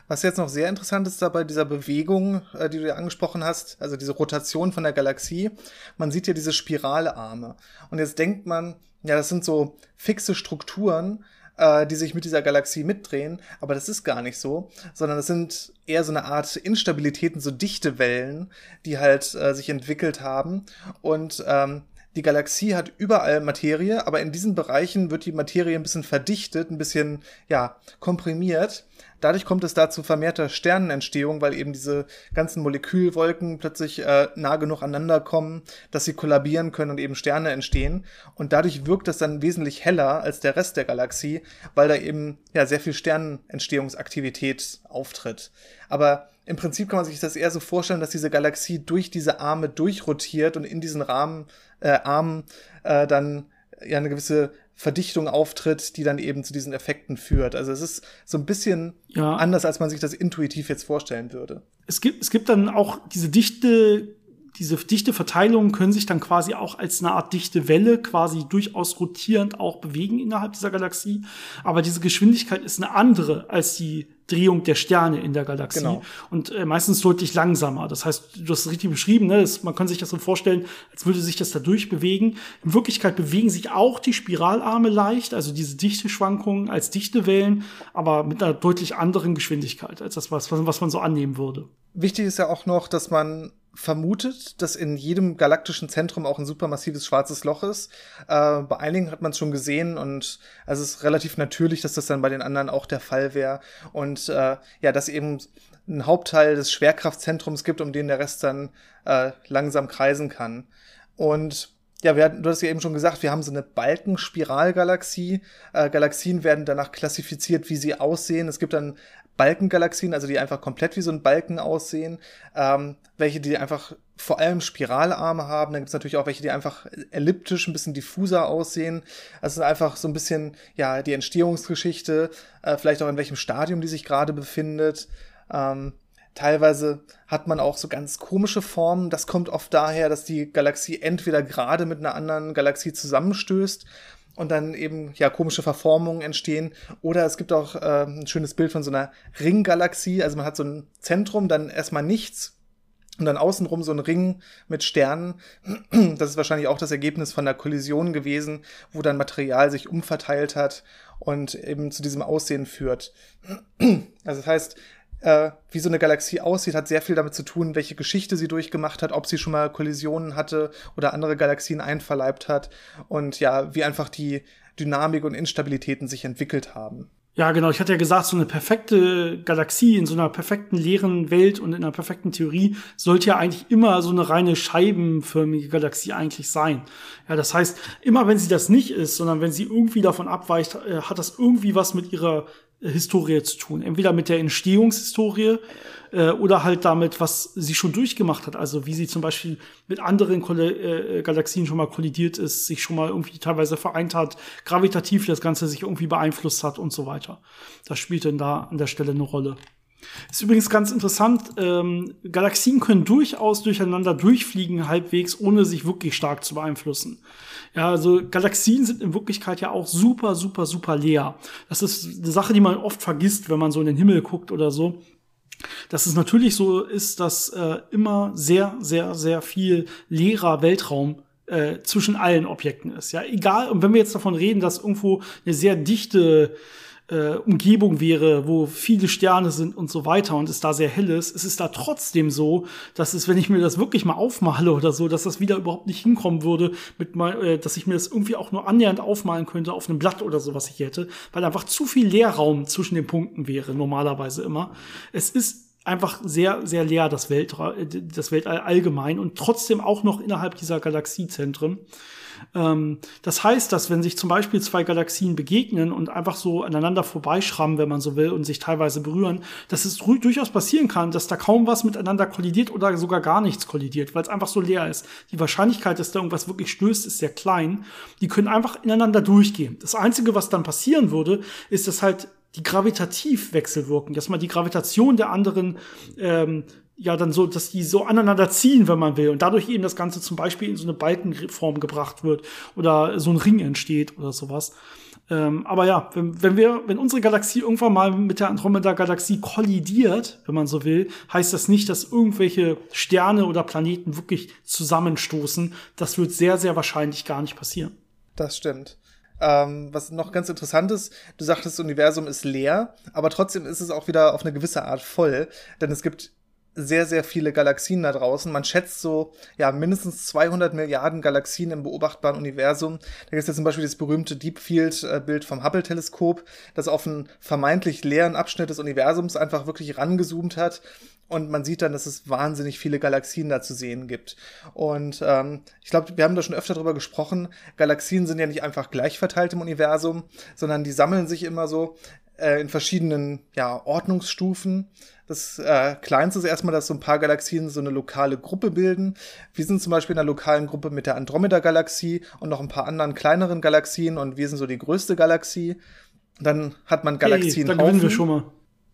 Was jetzt noch sehr interessant ist dabei dieser Bewegung, äh, die du ja angesprochen hast, also diese Rotation von der Galaxie, man sieht ja diese Spiralarme. Und jetzt denkt man, ja, das sind so fixe Strukturen, äh, die sich mit dieser Galaxie mitdrehen, aber das ist gar nicht so, sondern das sind eher so eine Art Instabilitäten, so dichte Wellen, die halt äh, sich entwickelt haben. Und ähm, die Galaxie hat überall Materie, aber in diesen Bereichen wird die Materie ein bisschen verdichtet, ein bisschen, ja, komprimiert. Dadurch kommt es da zu vermehrter Sternenentstehung, weil eben diese ganzen Molekülwolken plötzlich äh, nah genug aneinander kommen, dass sie kollabieren können und eben Sterne entstehen. Und dadurch wirkt das dann wesentlich heller als der Rest der Galaxie, weil da eben ja sehr viel Sternenentstehungsaktivität auftritt. Aber im Prinzip kann man sich das eher so vorstellen, dass diese Galaxie durch diese Arme durchrotiert und in diesen Rahmen, äh, Armen äh, dann ja eine gewisse Verdichtung auftritt, die dann eben zu diesen Effekten führt. Also es ist so ein bisschen ja. anders, als man sich das intuitiv jetzt vorstellen würde. Es gibt, es gibt dann auch diese dichte diese dichte Verteilungen können sich dann quasi auch als eine Art dichte Welle quasi durchaus rotierend auch bewegen innerhalb dieser Galaxie. Aber diese Geschwindigkeit ist eine andere als die Drehung der Sterne in der Galaxie genau. und äh, meistens deutlich langsamer. Das heißt, du hast es richtig beschrieben, ne? Das, man kann sich das so vorstellen, als würde sich das da durchbewegen. In Wirklichkeit bewegen sich auch die Spiralarme leicht, also diese Dichteschwankungen als Dichtewellen, aber mit einer deutlich anderen Geschwindigkeit als das, was, was man so annehmen würde. Wichtig ist ja auch noch, dass man vermutet, dass in jedem galaktischen Zentrum auch ein supermassives schwarzes Loch ist. Äh, bei einigen hat man es schon gesehen und also es ist relativ natürlich, dass das dann bei den anderen auch der Fall wäre. Und äh, ja, dass eben ein Hauptteil des Schwerkraftzentrums gibt, um den der Rest dann äh, langsam kreisen kann. Und ja, wir hatten, du hast ja eben schon gesagt, wir haben so eine Balkenspiralgalaxie. Äh, Galaxien werden danach klassifiziert, wie sie aussehen. Es gibt dann Balkengalaxien, also die einfach komplett wie so ein Balken aussehen, ähm, welche die einfach vor allem Spiralarme haben. Dann gibt es natürlich auch welche, die einfach elliptisch, ein bisschen diffuser aussehen. Also einfach so ein bisschen, ja, die Entstehungsgeschichte, äh, vielleicht auch in welchem Stadium die sich gerade befindet. Ähm, teilweise hat man auch so ganz komische Formen. Das kommt oft daher, dass die Galaxie entweder gerade mit einer anderen Galaxie zusammenstößt und dann eben ja komische Verformungen entstehen. Oder es gibt auch äh, ein schönes Bild von so einer Ringgalaxie. Also man hat so ein Zentrum, dann erstmal nichts und dann außenrum so ein Ring mit Sternen. Das ist wahrscheinlich auch das Ergebnis von der Kollision gewesen, wo dann Material sich umverteilt hat und eben zu diesem Aussehen führt. Also das heißt, äh, wie so eine Galaxie aussieht, hat sehr viel damit zu tun, welche Geschichte sie durchgemacht hat, ob sie schon mal Kollisionen hatte oder andere Galaxien einverleibt hat und ja, wie einfach die Dynamik und Instabilitäten sich entwickelt haben. Ja, genau. Ich hatte ja gesagt, so eine perfekte Galaxie in so einer perfekten leeren Welt und in einer perfekten Theorie sollte ja eigentlich immer so eine reine scheibenförmige Galaxie eigentlich sein. Ja, das heißt, immer wenn sie das nicht ist, sondern wenn sie irgendwie davon abweicht, äh, hat das irgendwie was mit ihrer Historie zu tun. Entweder mit der Entstehungshistorie äh, oder halt damit, was sie schon durchgemacht hat. Also wie sie zum Beispiel mit anderen Kolle äh, Galaxien schon mal kollidiert ist, sich schon mal irgendwie teilweise vereint hat, gravitativ das Ganze sich irgendwie beeinflusst hat und so weiter. Das spielt dann da an der Stelle eine Rolle. Ist übrigens ganz interessant, ähm, Galaxien können durchaus durcheinander durchfliegen, halbwegs, ohne sich wirklich stark zu beeinflussen. Ja, also Galaxien sind in Wirklichkeit ja auch super, super, super leer. Das ist eine Sache, die man oft vergisst, wenn man so in den Himmel guckt oder so. Dass es natürlich so ist, dass äh, immer sehr, sehr, sehr viel leerer Weltraum äh, zwischen allen Objekten ist. Ja, egal, und wenn wir jetzt davon reden, dass irgendwo eine sehr dichte äh, Umgebung wäre, wo viele Sterne sind und so weiter und es da sehr hell ist, ist es da trotzdem so, dass es, wenn ich mir das wirklich mal aufmale oder so, dass das wieder überhaupt nicht hinkommen würde, mit mal, äh, dass ich mir das irgendwie auch nur annähernd aufmalen könnte auf einem Blatt oder so, was ich hätte, weil einfach zu viel Leerraum zwischen den Punkten wäre, normalerweise immer. Es ist einfach sehr, sehr leer, das Weltall, das Weltall allgemein und trotzdem auch noch innerhalb dieser Galaxiezentren. Ähm, das heißt, dass wenn sich zum Beispiel zwei Galaxien begegnen und einfach so aneinander vorbeischrammen, wenn man so will, und sich teilweise berühren, dass es durchaus passieren kann, dass da kaum was miteinander kollidiert oder sogar gar nichts kollidiert, weil es einfach so leer ist. Die Wahrscheinlichkeit, dass da irgendwas wirklich stößt, ist sehr klein. Die können einfach ineinander durchgehen. Das Einzige, was dann passieren würde, ist, dass halt die gravitativ wechselwirken, dass man die Gravitation der anderen ähm, ja dann so, dass die so aneinander ziehen, wenn man will, und dadurch eben das Ganze zum Beispiel in so eine Balkenform gebracht wird oder so ein Ring entsteht oder sowas. Ähm, aber ja, wenn, wenn wir, wenn unsere Galaxie irgendwann mal mit der Andromeda-Galaxie kollidiert, wenn man so will, heißt das nicht, dass irgendwelche Sterne oder Planeten wirklich zusammenstoßen. Das wird sehr, sehr wahrscheinlich gar nicht passieren. Das stimmt. Ähm, was noch ganz interessant ist, du sagtest, das Universum ist leer, aber trotzdem ist es auch wieder auf eine gewisse Art voll, denn es gibt sehr, sehr viele Galaxien da draußen. Man schätzt so, ja, mindestens 200 Milliarden Galaxien im beobachtbaren Universum. Da gibt es ja zum Beispiel das berühmte Deep Field-Bild vom Hubble-Teleskop, das auf einen vermeintlich leeren Abschnitt des Universums einfach wirklich rangezoomt hat. Und man sieht dann, dass es wahnsinnig viele Galaxien da zu sehen gibt. Und ähm, ich glaube, wir haben da schon öfter drüber gesprochen. Galaxien sind ja nicht einfach gleich verteilt im Universum, sondern die sammeln sich immer so äh, in verschiedenen ja, Ordnungsstufen. Das äh, Kleinste ist erstmal, dass so ein paar Galaxien so eine lokale Gruppe bilden. Wir sind zum Beispiel in einer lokalen Gruppe mit der Andromeda-Galaxie und noch ein paar anderen kleineren Galaxien und wir sind so die größte Galaxie. Dann hat man Galaxien. Hey, da gewinnen wir schon mal.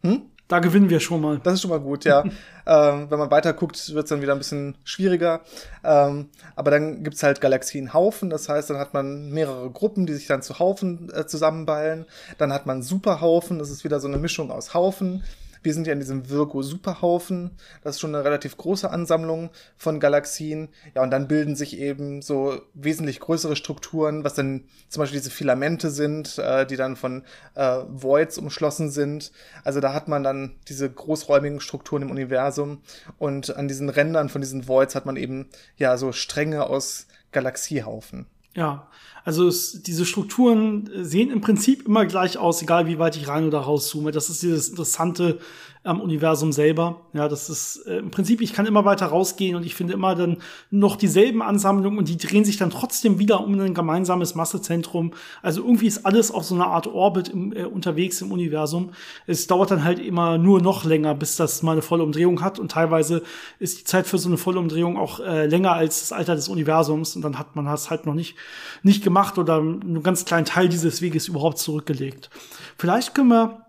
Hm? Da gewinnen wir schon mal. Das ist schon mal gut, ja. *laughs* ähm, wenn man weiter guckt, wird es dann wieder ein bisschen schwieriger. Ähm, aber dann gibt's halt Galaxienhaufen, das heißt, dann hat man mehrere Gruppen, die sich dann zu Haufen äh, zusammenballen. Dann hat man Superhaufen, das ist wieder so eine Mischung aus Haufen. Wir sind ja in diesem Virgo-Superhaufen. Das ist schon eine relativ große Ansammlung von Galaxien. Ja, und dann bilden sich eben so wesentlich größere Strukturen, was dann zum Beispiel diese Filamente sind, äh, die dann von äh, Voids umschlossen sind. Also da hat man dann diese großräumigen Strukturen im Universum. Und an diesen Rändern von diesen Voids hat man eben ja so Stränge aus Galaxiehaufen. Ja, also es, diese Strukturen sehen im Prinzip immer gleich aus, egal wie weit ich rein oder rauszoome. Das ist dieses Interessante am Universum selber. Ja, das ist äh, im Prinzip, ich kann immer weiter rausgehen und ich finde immer dann noch dieselben Ansammlungen und die drehen sich dann trotzdem wieder um ein gemeinsames Massezentrum. Also irgendwie ist alles auf so einer Art Orbit im, äh, unterwegs im Universum. Es dauert dann halt immer nur noch länger, bis das mal eine volle Umdrehung hat und teilweise ist die Zeit für so eine volle Umdrehung auch äh, länger als das Alter des Universums und dann hat man das halt noch nicht, nicht gemacht oder einen ganz kleinen Teil dieses Weges überhaupt zurückgelegt. Vielleicht können wir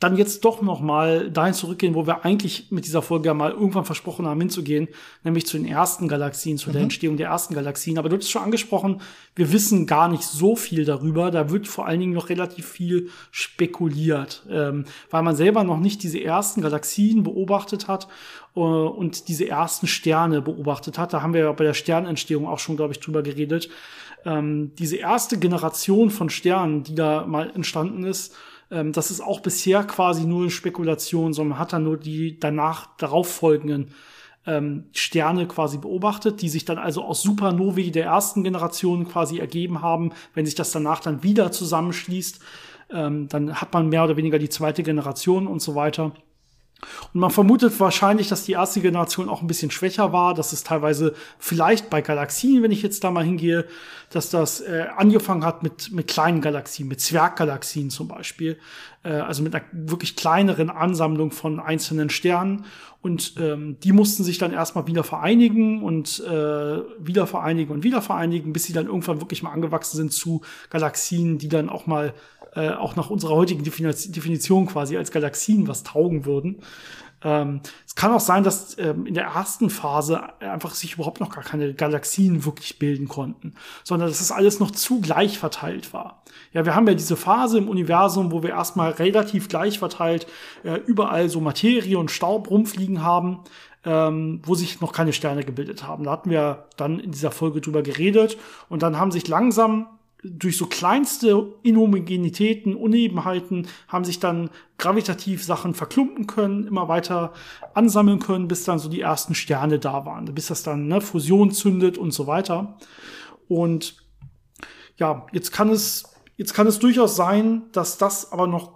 dann jetzt doch noch mal dahin zurückgehen, wo wir eigentlich mit dieser Folge ja mal irgendwann versprochen haben hinzugehen, nämlich zu den ersten Galaxien, zu mhm. der Entstehung der ersten Galaxien. Aber du hast es schon angesprochen, wir wissen gar nicht so viel darüber. Da wird vor allen Dingen noch relativ viel spekuliert, ähm, weil man selber noch nicht diese ersten Galaxien beobachtet hat äh, und diese ersten Sterne beobachtet hat. Da haben wir ja bei der Sternentstehung auch schon, glaube ich, drüber geredet. Ähm, diese erste Generation von Sternen, die da mal entstanden ist, ähm, das ist auch bisher quasi nur eine Spekulation, sondern man hat dann nur die danach darauf folgenden ähm, Sterne quasi beobachtet, die sich dann also aus Supernovae der ersten Generation quasi ergeben haben. Wenn sich das danach dann wieder zusammenschließt, ähm, dann hat man mehr oder weniger die zweite Generation und so weiter. Und man vermutet wahrscheinlich, dass die erste Generation auch ein bisschen schwächer war, dass es teilweise vielleicht bei Galaxien, wenn ich jetzt da mal hingehe, dass das äh, angefangen hat mit, mit kleinen Galaxien, mit Zwerggalaxien zum Beispiel, äh, also mit einer wirklich kleineren Ansammlung von einzelnen Sternen. Und ähm, die mussten sich dann erstmal wieder vereinigen und äh, wieder vereinigen und wieder vereinigen, bis sie dann irgendwann wirklich mal angewachsen sind zu Galaxien, die dann auch mal äh, auch nach unserer heutigen Definition quasi als Galaxien was taugen würden. Ähm, es kann auch sein, dass ähm, in der ersten Phase einfach sich überhaupt noch gar keine Galaxien wirklich bilden konnten, sondern dass es alles noch zu gleich verteilt war. Ja, wir haben ja diese Phase im Universum, wo wir erstmal relativ gleich verteilt äh, überall so Materie und Staub rumfliegen haben, ähm, wo sich noch keine Sterne gebildet haben. Da hatten wir dann in dieser Folge drüber geredet und dann haben sich langsam durch so kleinste Inhomogenitäten, Unebenheiten haben sich dann gravitativ Sachen verklumpen können, immer weiter ansammeln können, bis dann so die ersten Sterne da waren, bis das dann ne, Fusion zündet und so weiter. Und ja, jetzt kann es, jetzt kann es durchaus sein, dass das aber noch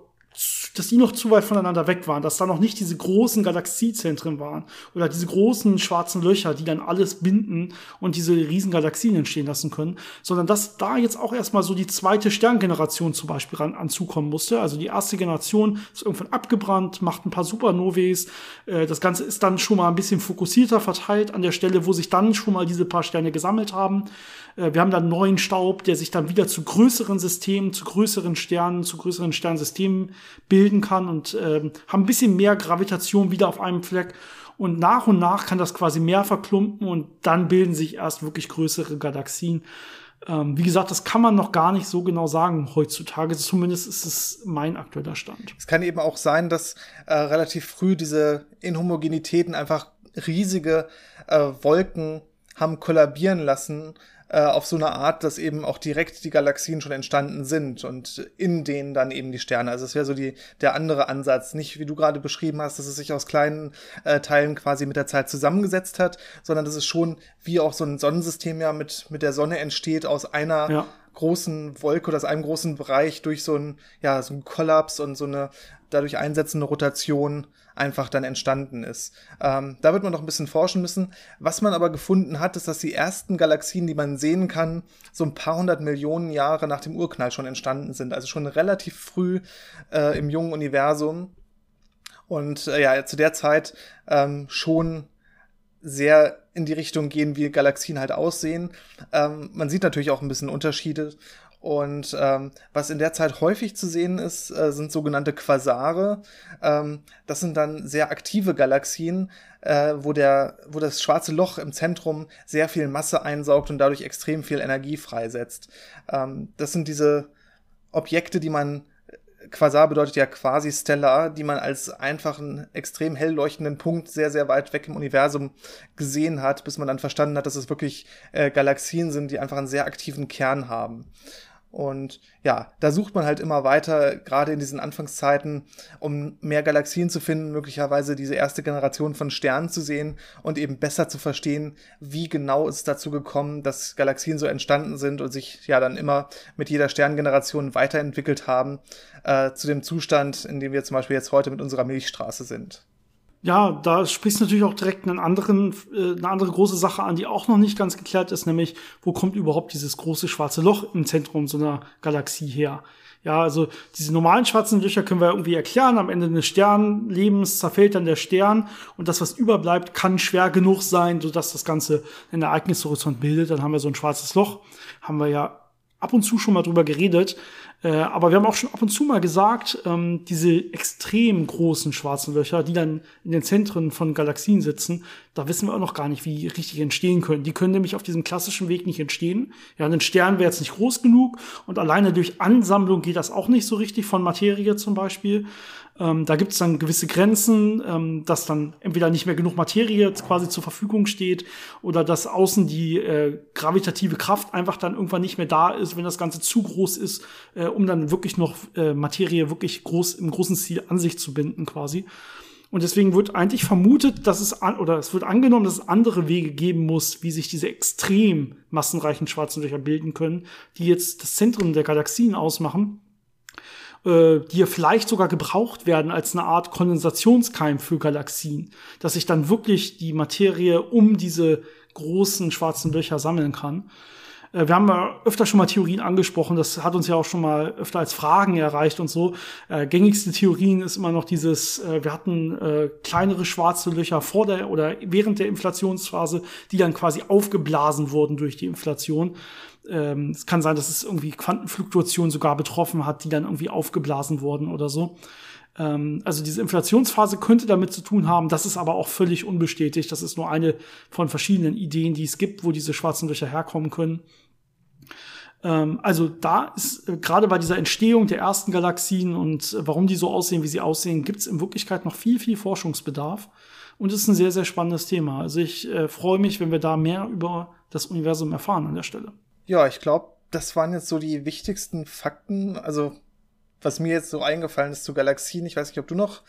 dass die noch zu weit voneinander weg waren, dass da noch nicht diese großen Galaxiezentren waren oder diese großen schwarzen Löcher, die dann alles binden und diese riesen Galaxien entstehen lassen können, sondern dass da jetzt auch erstmal so die zweite Sterngeneration zum Beispiel ran, anzukommen musste. Also die erste Generation ist irgendwann abgebrannt, macht ein paar Supernovaes. Äh, das Ganze ist dann schon mal ein bisschen fokussierter verteilt an der Stelle, wo sich dann schon mal diese paar Sterne gesammelt haben. Äh, wir haben dann neuen Staub, der sich dann wieder zu größeren Systemen, zu größeren Sternen, zu größeren Sternsystemen bilden kann und äh, haben ein bisschen mehr Gravitation wieder auf einem Fleck. Und nach und nach kann das quasi mehr verklumpen und dann bilden sich erst wirklich größere Galaxien. Ähm, wie gesagt, das kann man noch gar nicht so genau sagen heutzutage. Zumindest ist es mein aktueller Stand. Es kann eben auch sein, dass äh, relativ früh diese Inhomogenitäten einfach riesige äh, Wolken haben kollabieren lassen, äh, auf so eine Art, dass eben auch direkt die Galaxien schon entstanden sind und in denen dann eben die Sterne. Also es wäre so die, der andere Ansatz. Nicht, wie du gerade beschrieben hast, dass es sich aus kleinen äh, Teilen quasi mit der Zeit zusammengesetzt hat, sondern dass es schon wie auch so ein Sonnensystem ja mit, mit der Sonne entsteht aus einer ja großen Wolke oder aus einem großen Bereich durch so ein, ja, so ein Kollaps und so eine dadurch einsetzende Rotation einfach dann entstanden ist. Ähm, da wird man noch ein bisschen forschen müssen. Was man aber gefunden hat, ist, dass die ersten Galaxien, die man sehen kann, so ein paar hundert Millionen Jahre nach dem Urknall schon entstanden sind. Also schon relativ früh äh, im jungen Universum. Und äh, ja, zu der Zeit ähm, schon sehr in die Richtung gehen, wie Galaxien halt aussehen. Ähm, man sieht natürlich auch ein bisschen Unterschiede. Und ähm, was in der Zeit häufig zu sehen ist, äh, sind sogenannte Quasare. Ähm, das sind dann sehr aktive Galaxien, äh, wo, der, wo das schwarze Loch im Zentrum sehr viel Masse einsaugt und dadurch extrem viel Energie freisetzt. Ähm, das sind diese Objekte, die man Quasar bedeutet ja quasi stellar, die man als einfachen, extrem hell leuchtenden Punkt sehr, sehr weit weg im Universum gesehen hat, bis man dann verstanden hat, dass es wirklich äh, Galaxien sind, die einfach einen sehr aktiven Kern haben. Und ja, da sucht man halt immer weiter, gerade in diesen Anfangszeiten, um mehr Galaxien zu finden, möglicherweise diese erste Generation von Sternen zu sehen und eben besser zu verstehen, wie genau es dazu gekommen, dass Galaxien so entstanden sind und sich ja dann immer mit jeder Sterngeneration weiterentwickelt haben, äh, zu dem Zustand, in dem wir zum Beispiel jetzt heute mit unserer Milchstraße sind. Ja, da sprichst du natürlich auch direkt einen anderen, äh, eine andere große Sache an, die auch noch nicht ganz geklärt ist, nämlich wo kommt überhaupt dieses große schwarze Loch im Zentrum so einer Galaxie her? Ja, also diese normalen schwarzen Löcher können wir irgendwie erklären. Am Ende eines Sternlebens zerfällt dann der Stern und das, was überbleibt, kann schwer genug sein, sodass das Ganze einen Ereignishorizont bildet. Dann haben wir so ein schwarzes Loch. Haben wir ja ab und zu schon mal drüber geredet. Äh, aber wir haben auch schon ab und zu mal gesagt, ähm, diese extrem großen schwarzen Löcher, die dann in den Zentren von Galaxien sitzen, da wissen wir auch noch gar nicht, wie richtig entstehen können. Die können nämlich auf diesem klassischen Weg nicht entstehen. Ja, ein Stern wäre jetzt nicht groß genug und alleine durch Ansammlung geht das auch nicht so richtig von Materie zum Beispiel. Ähm, da gibt es dann gewisse Grenzen, ähm, dass dann entweder nicht mehr genug Materie quasi zur Verfügung steht oder dass außen die äh, gravitative Kraft einfach dann irgendwann nicht mehr da ist, wenn das Ganze zu groß ist, äh, um dann wirklich noch äh, Materie wirklich groß im großen Ziel an sich zu binden quasi. Und deswegen wird eigentlich vermutet, dass es an, oder es wird angenommen, dass es andere Wege geben muss, wie sich diese extrem massenreichen schwarzen Löcher bilden können, die jetzt das Zentrum der Galaxien ausmachen äh, die vielleicht sogar gebraucht werden als eine Art Kondensationskeim für Galaxien, dass sich dann wirklich die Materie um diese großen schwarzen Löcher sammeln kann. Äh, wir haben ja öfter schon mal Theorien angesprochen, das hat uns ja auch schon mal öfter als Fragen erreicht und so. Äh, gängigste Theorien ist immer noch dieses, äh, wir hatten äh, kleinere schwarze Löcher vor der oder während der Inflationsphase, die dann quasi aufgeblasen wurden durch die Inflation. Ähm, es kann sein, dass es irgendwie Quantenfluktuationen sogar betroffen hat, die dann irgendwie aufgeblasen wurden oder so. Ähm, also diese Inflationsphase könnte damit zu tun haben, das ist aber auch völlig unbestätigt. Das ist nur eine von verschiedenen Ideen, die es gibt, wo diese schwarzen Löcher herkommen können. Ähm, also da ist äh, gerade bei dieser Entstehung der ersten Galaxien und äh, warum die so aussehen, wie sie aussehen, gibt es in Wirklichkeit noch viel, viel Forschungsbedarf. Und es ist ein sehr, sehr spannendes Thema. Also ich äh, freue mich, wenn wir da mehr über das Universum erfahren an der Stelle. Ja, ich glaube, das waren jetzt so die wichtigsten Fakten. Also, was mir jetzt so eingefallen ist zu Galaxien. Ich weiß nicht, ob du noch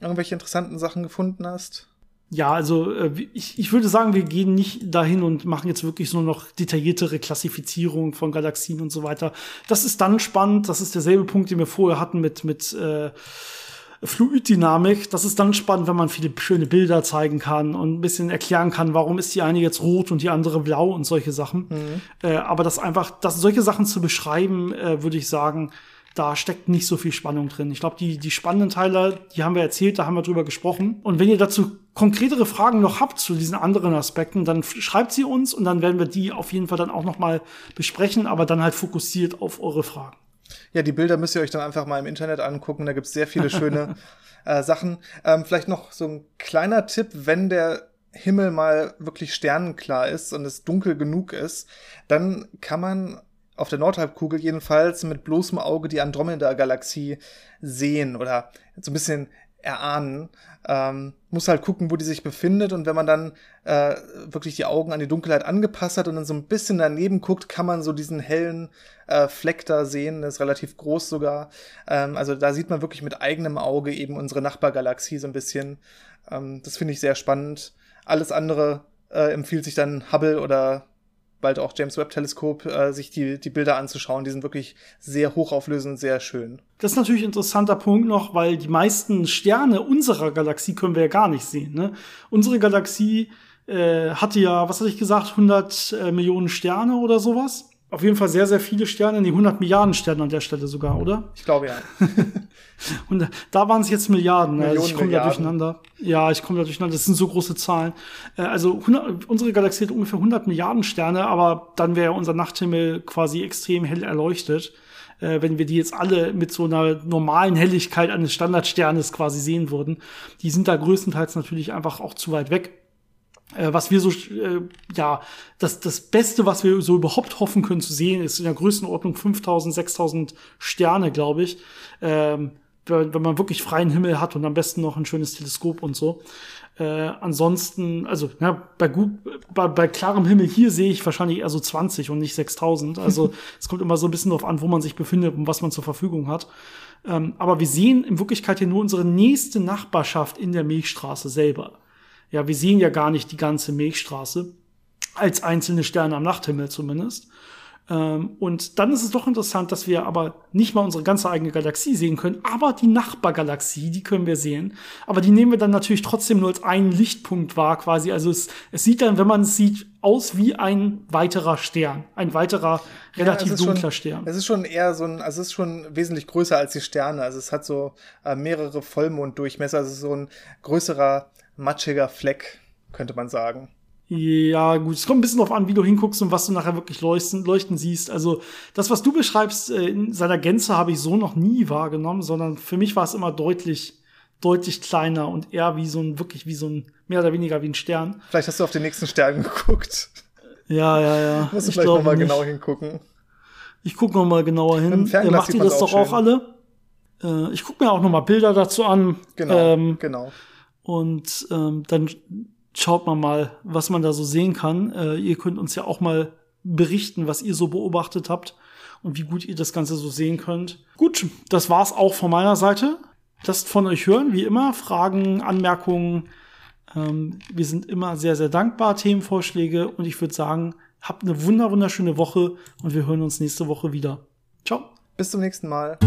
irgendwelche interessanten Sachen gefunden hast. Ja, also äh, ich, ich würde sagen, wir gehen nicht dahin und machen jetzt wirklich nur noch detailliertere Klassifizierung von Galaxien und so weiter. Das ist dann spannend. Das ist derselbe Punkt, den wir vorher hatten mit mit äh, Fluiddynamik, das ist dann spannend, wenn man viele schöne Bilder zeigen kann und ein bisschen erklären kann, warum ist die eine jetzt rot und die andere blau und solche Sachen. Mhm. Äh, aber das einfach, das solche Sachen zu beschreiben, äh, würde ich sagen, da steckt nicht so viel Spannung drin. Ich glaube, die, die spannenden Teile, die haben wir erzählt, da haben wir drüber gesprochen. Und wenn ihr dazu konkretere Fragen noch habt zu diesen anderen Aspekten, dann schreibt sie uns und dann werden wir die auf jeden Fall dann auch noch mal besprechen, aber dann halt fokussiert auf eure Fragen. Ja, die Bilder müsst ihr euch dann einfach mal im Internet angucken. Da gibt's sehr viele schöne *laughs* äh, Sachen. Ähm, vielleicht noch so ein kleiner Tipp, wenn der Himmel mal wirklich sternenklar ist und es dunkel genug ist, dann kann man auf der Nordhalbkugel jedenfalls mit bloßem Auge die Andromeda-Galaxie sehen oder so ein bisschen erahnen. Ähm, muss halt gucken, wo die sich befindet und wenn man dann äh, wirklich die Augen an die Dunkelheit angepasst hat und dann so ein bisschen daneben guckt, kann man so diesen hellen äh, Fleck da sehen, das ist relativ groß sogar. Ähm, also da sieht man wirklich mit eigenem Auge eben unsere Nachbargalaxie so ein bisschen. Ähm, das finde ich sehr spannend. Alles andere äh, empfiehlt sich dann Hubble oder bald auch James Webb Teleskop, äh, sich die, die Bilder anzuschauen. Die sind wirklich sehr hochauflösend und sehr schön. Das ist natürlich ein interessanter Punkt noch, weil die meisten Sterne unserer Galaxie können wir ja gar nicht sehen. Ne? Unsere Galaxie äh, hatte ja, was hatte ich gesagt, 100 äh, Millionen Sterne oder sowas auf jeden Fall sehr, sehr viele Sterne, die 100 Milliarden Sterne an der Stelle sogar, oder? Ich glaube ja. *laughs* und da waren es jetzt Milliarden. Millionen, also ich komme da durcheinander. Ja, ich komme da durcheinander. Das sind so große Zahlen. Äh, also 100, unsere Galaxie hat ungefähr 100 Milliarden Sterne, aber dann wäre unser Nachthimmel quasi extrem hell erleuchtet. Äh, wenn wir die jetzt alle mit so einer normalen Helligkeit eines Standardsternes quasi sehen würden. Die sind da größtenteils natürlich einfach auch zu weit weg was wir so, äh, ja, das, das Beste, was wir so überhaupt hoffen können zu sehen, ist in der Größenordnung 5000, 6000 Sterne, glaube ich. Ähm, wenn, wenn man wirklich freien Himmel hat und am besten noch ein schönes Teleskop und so. Äh, ansonsten, also ja, bei, gut, bei, bei klarem Himmel hier sehe ich wahrscheinlich eher so 20 und nicht 6000. Also *laughs* es kommt immer so ein bisschen darauf an, wo man sich befindet und was man zur Verfügung hat. Ähm, aber wir sehen in Wirklichkeit hier nur unsere nächste Nachbarschaft in der Milchstraße selber. Ja, wir sehen ja gar nicht die ganze Milchstraße, als einzelne Sterne am Nachthimmel zumindest. Ähm, und dann ist es doch interessant, dass wir aber nicht mal unsere ganze eigene Galaxie sehen können, aber die Nachbargalaxie, die können wir sehen. Aber die nehmen wir dann natürlich trotzdem nur als einen Lichtpunkt wahr, quasi. Also es, es sieht dann, wenn man es sieht, aus wie ein weiterer Stern, ein weiterer relativ ja, dunkler schon, Stern. Es ist schon eher so ein, also es ist schon wesentlich größer als die Sterne. Also es hat so äh, mehrere Vollmonddurchmesser, also so ein größerer matschiger Fleck, könnte man sagen. Ja, gut, es kommt ein bisschen darauf an, wie du hinguckst und was du nachher wirklich leuchten, leuchten siehst. Also das, was du beschreibst, äh, in seiner Gänze habe ich so noch nie wahrgenommen, sondern für mich war es immer deutlich, deutlich kleiner und eher wie so ein, wirklich wie so ein, mehr oder weniger wie ein Stern. Vielleicht hast du auf den nächsten Stern geguckt. Ja, ja, ja. Musst du vielleicht nochmal genau hingucken. Ich gucke nochmal genauer hin. Äh, macht ihr das doch schön. auch alle? Äh, ich gucke mir auch nochmal Bilder dazu an. Genau, ähm, genau. Und ähm, dann schaut man mal, was man da so sehen kann. Äh, ihr könnt uns ja auch mal berichten, was ihr so beobachtet habt und wie gut ihr das Ganze so sehen könnt. Gut, das war's auch von meiner Seite. Lasst von euch hören, wie immer, Fragen, Anmerkungen. Ähm, wir sind immer sehr, sehr dankbar, Themenvorschläge und ich würde sagen, habt eine wunder wunderschöne Woche und wir hören uns nächste Woche wieder. Ciao. Bis zum nächsten Mal.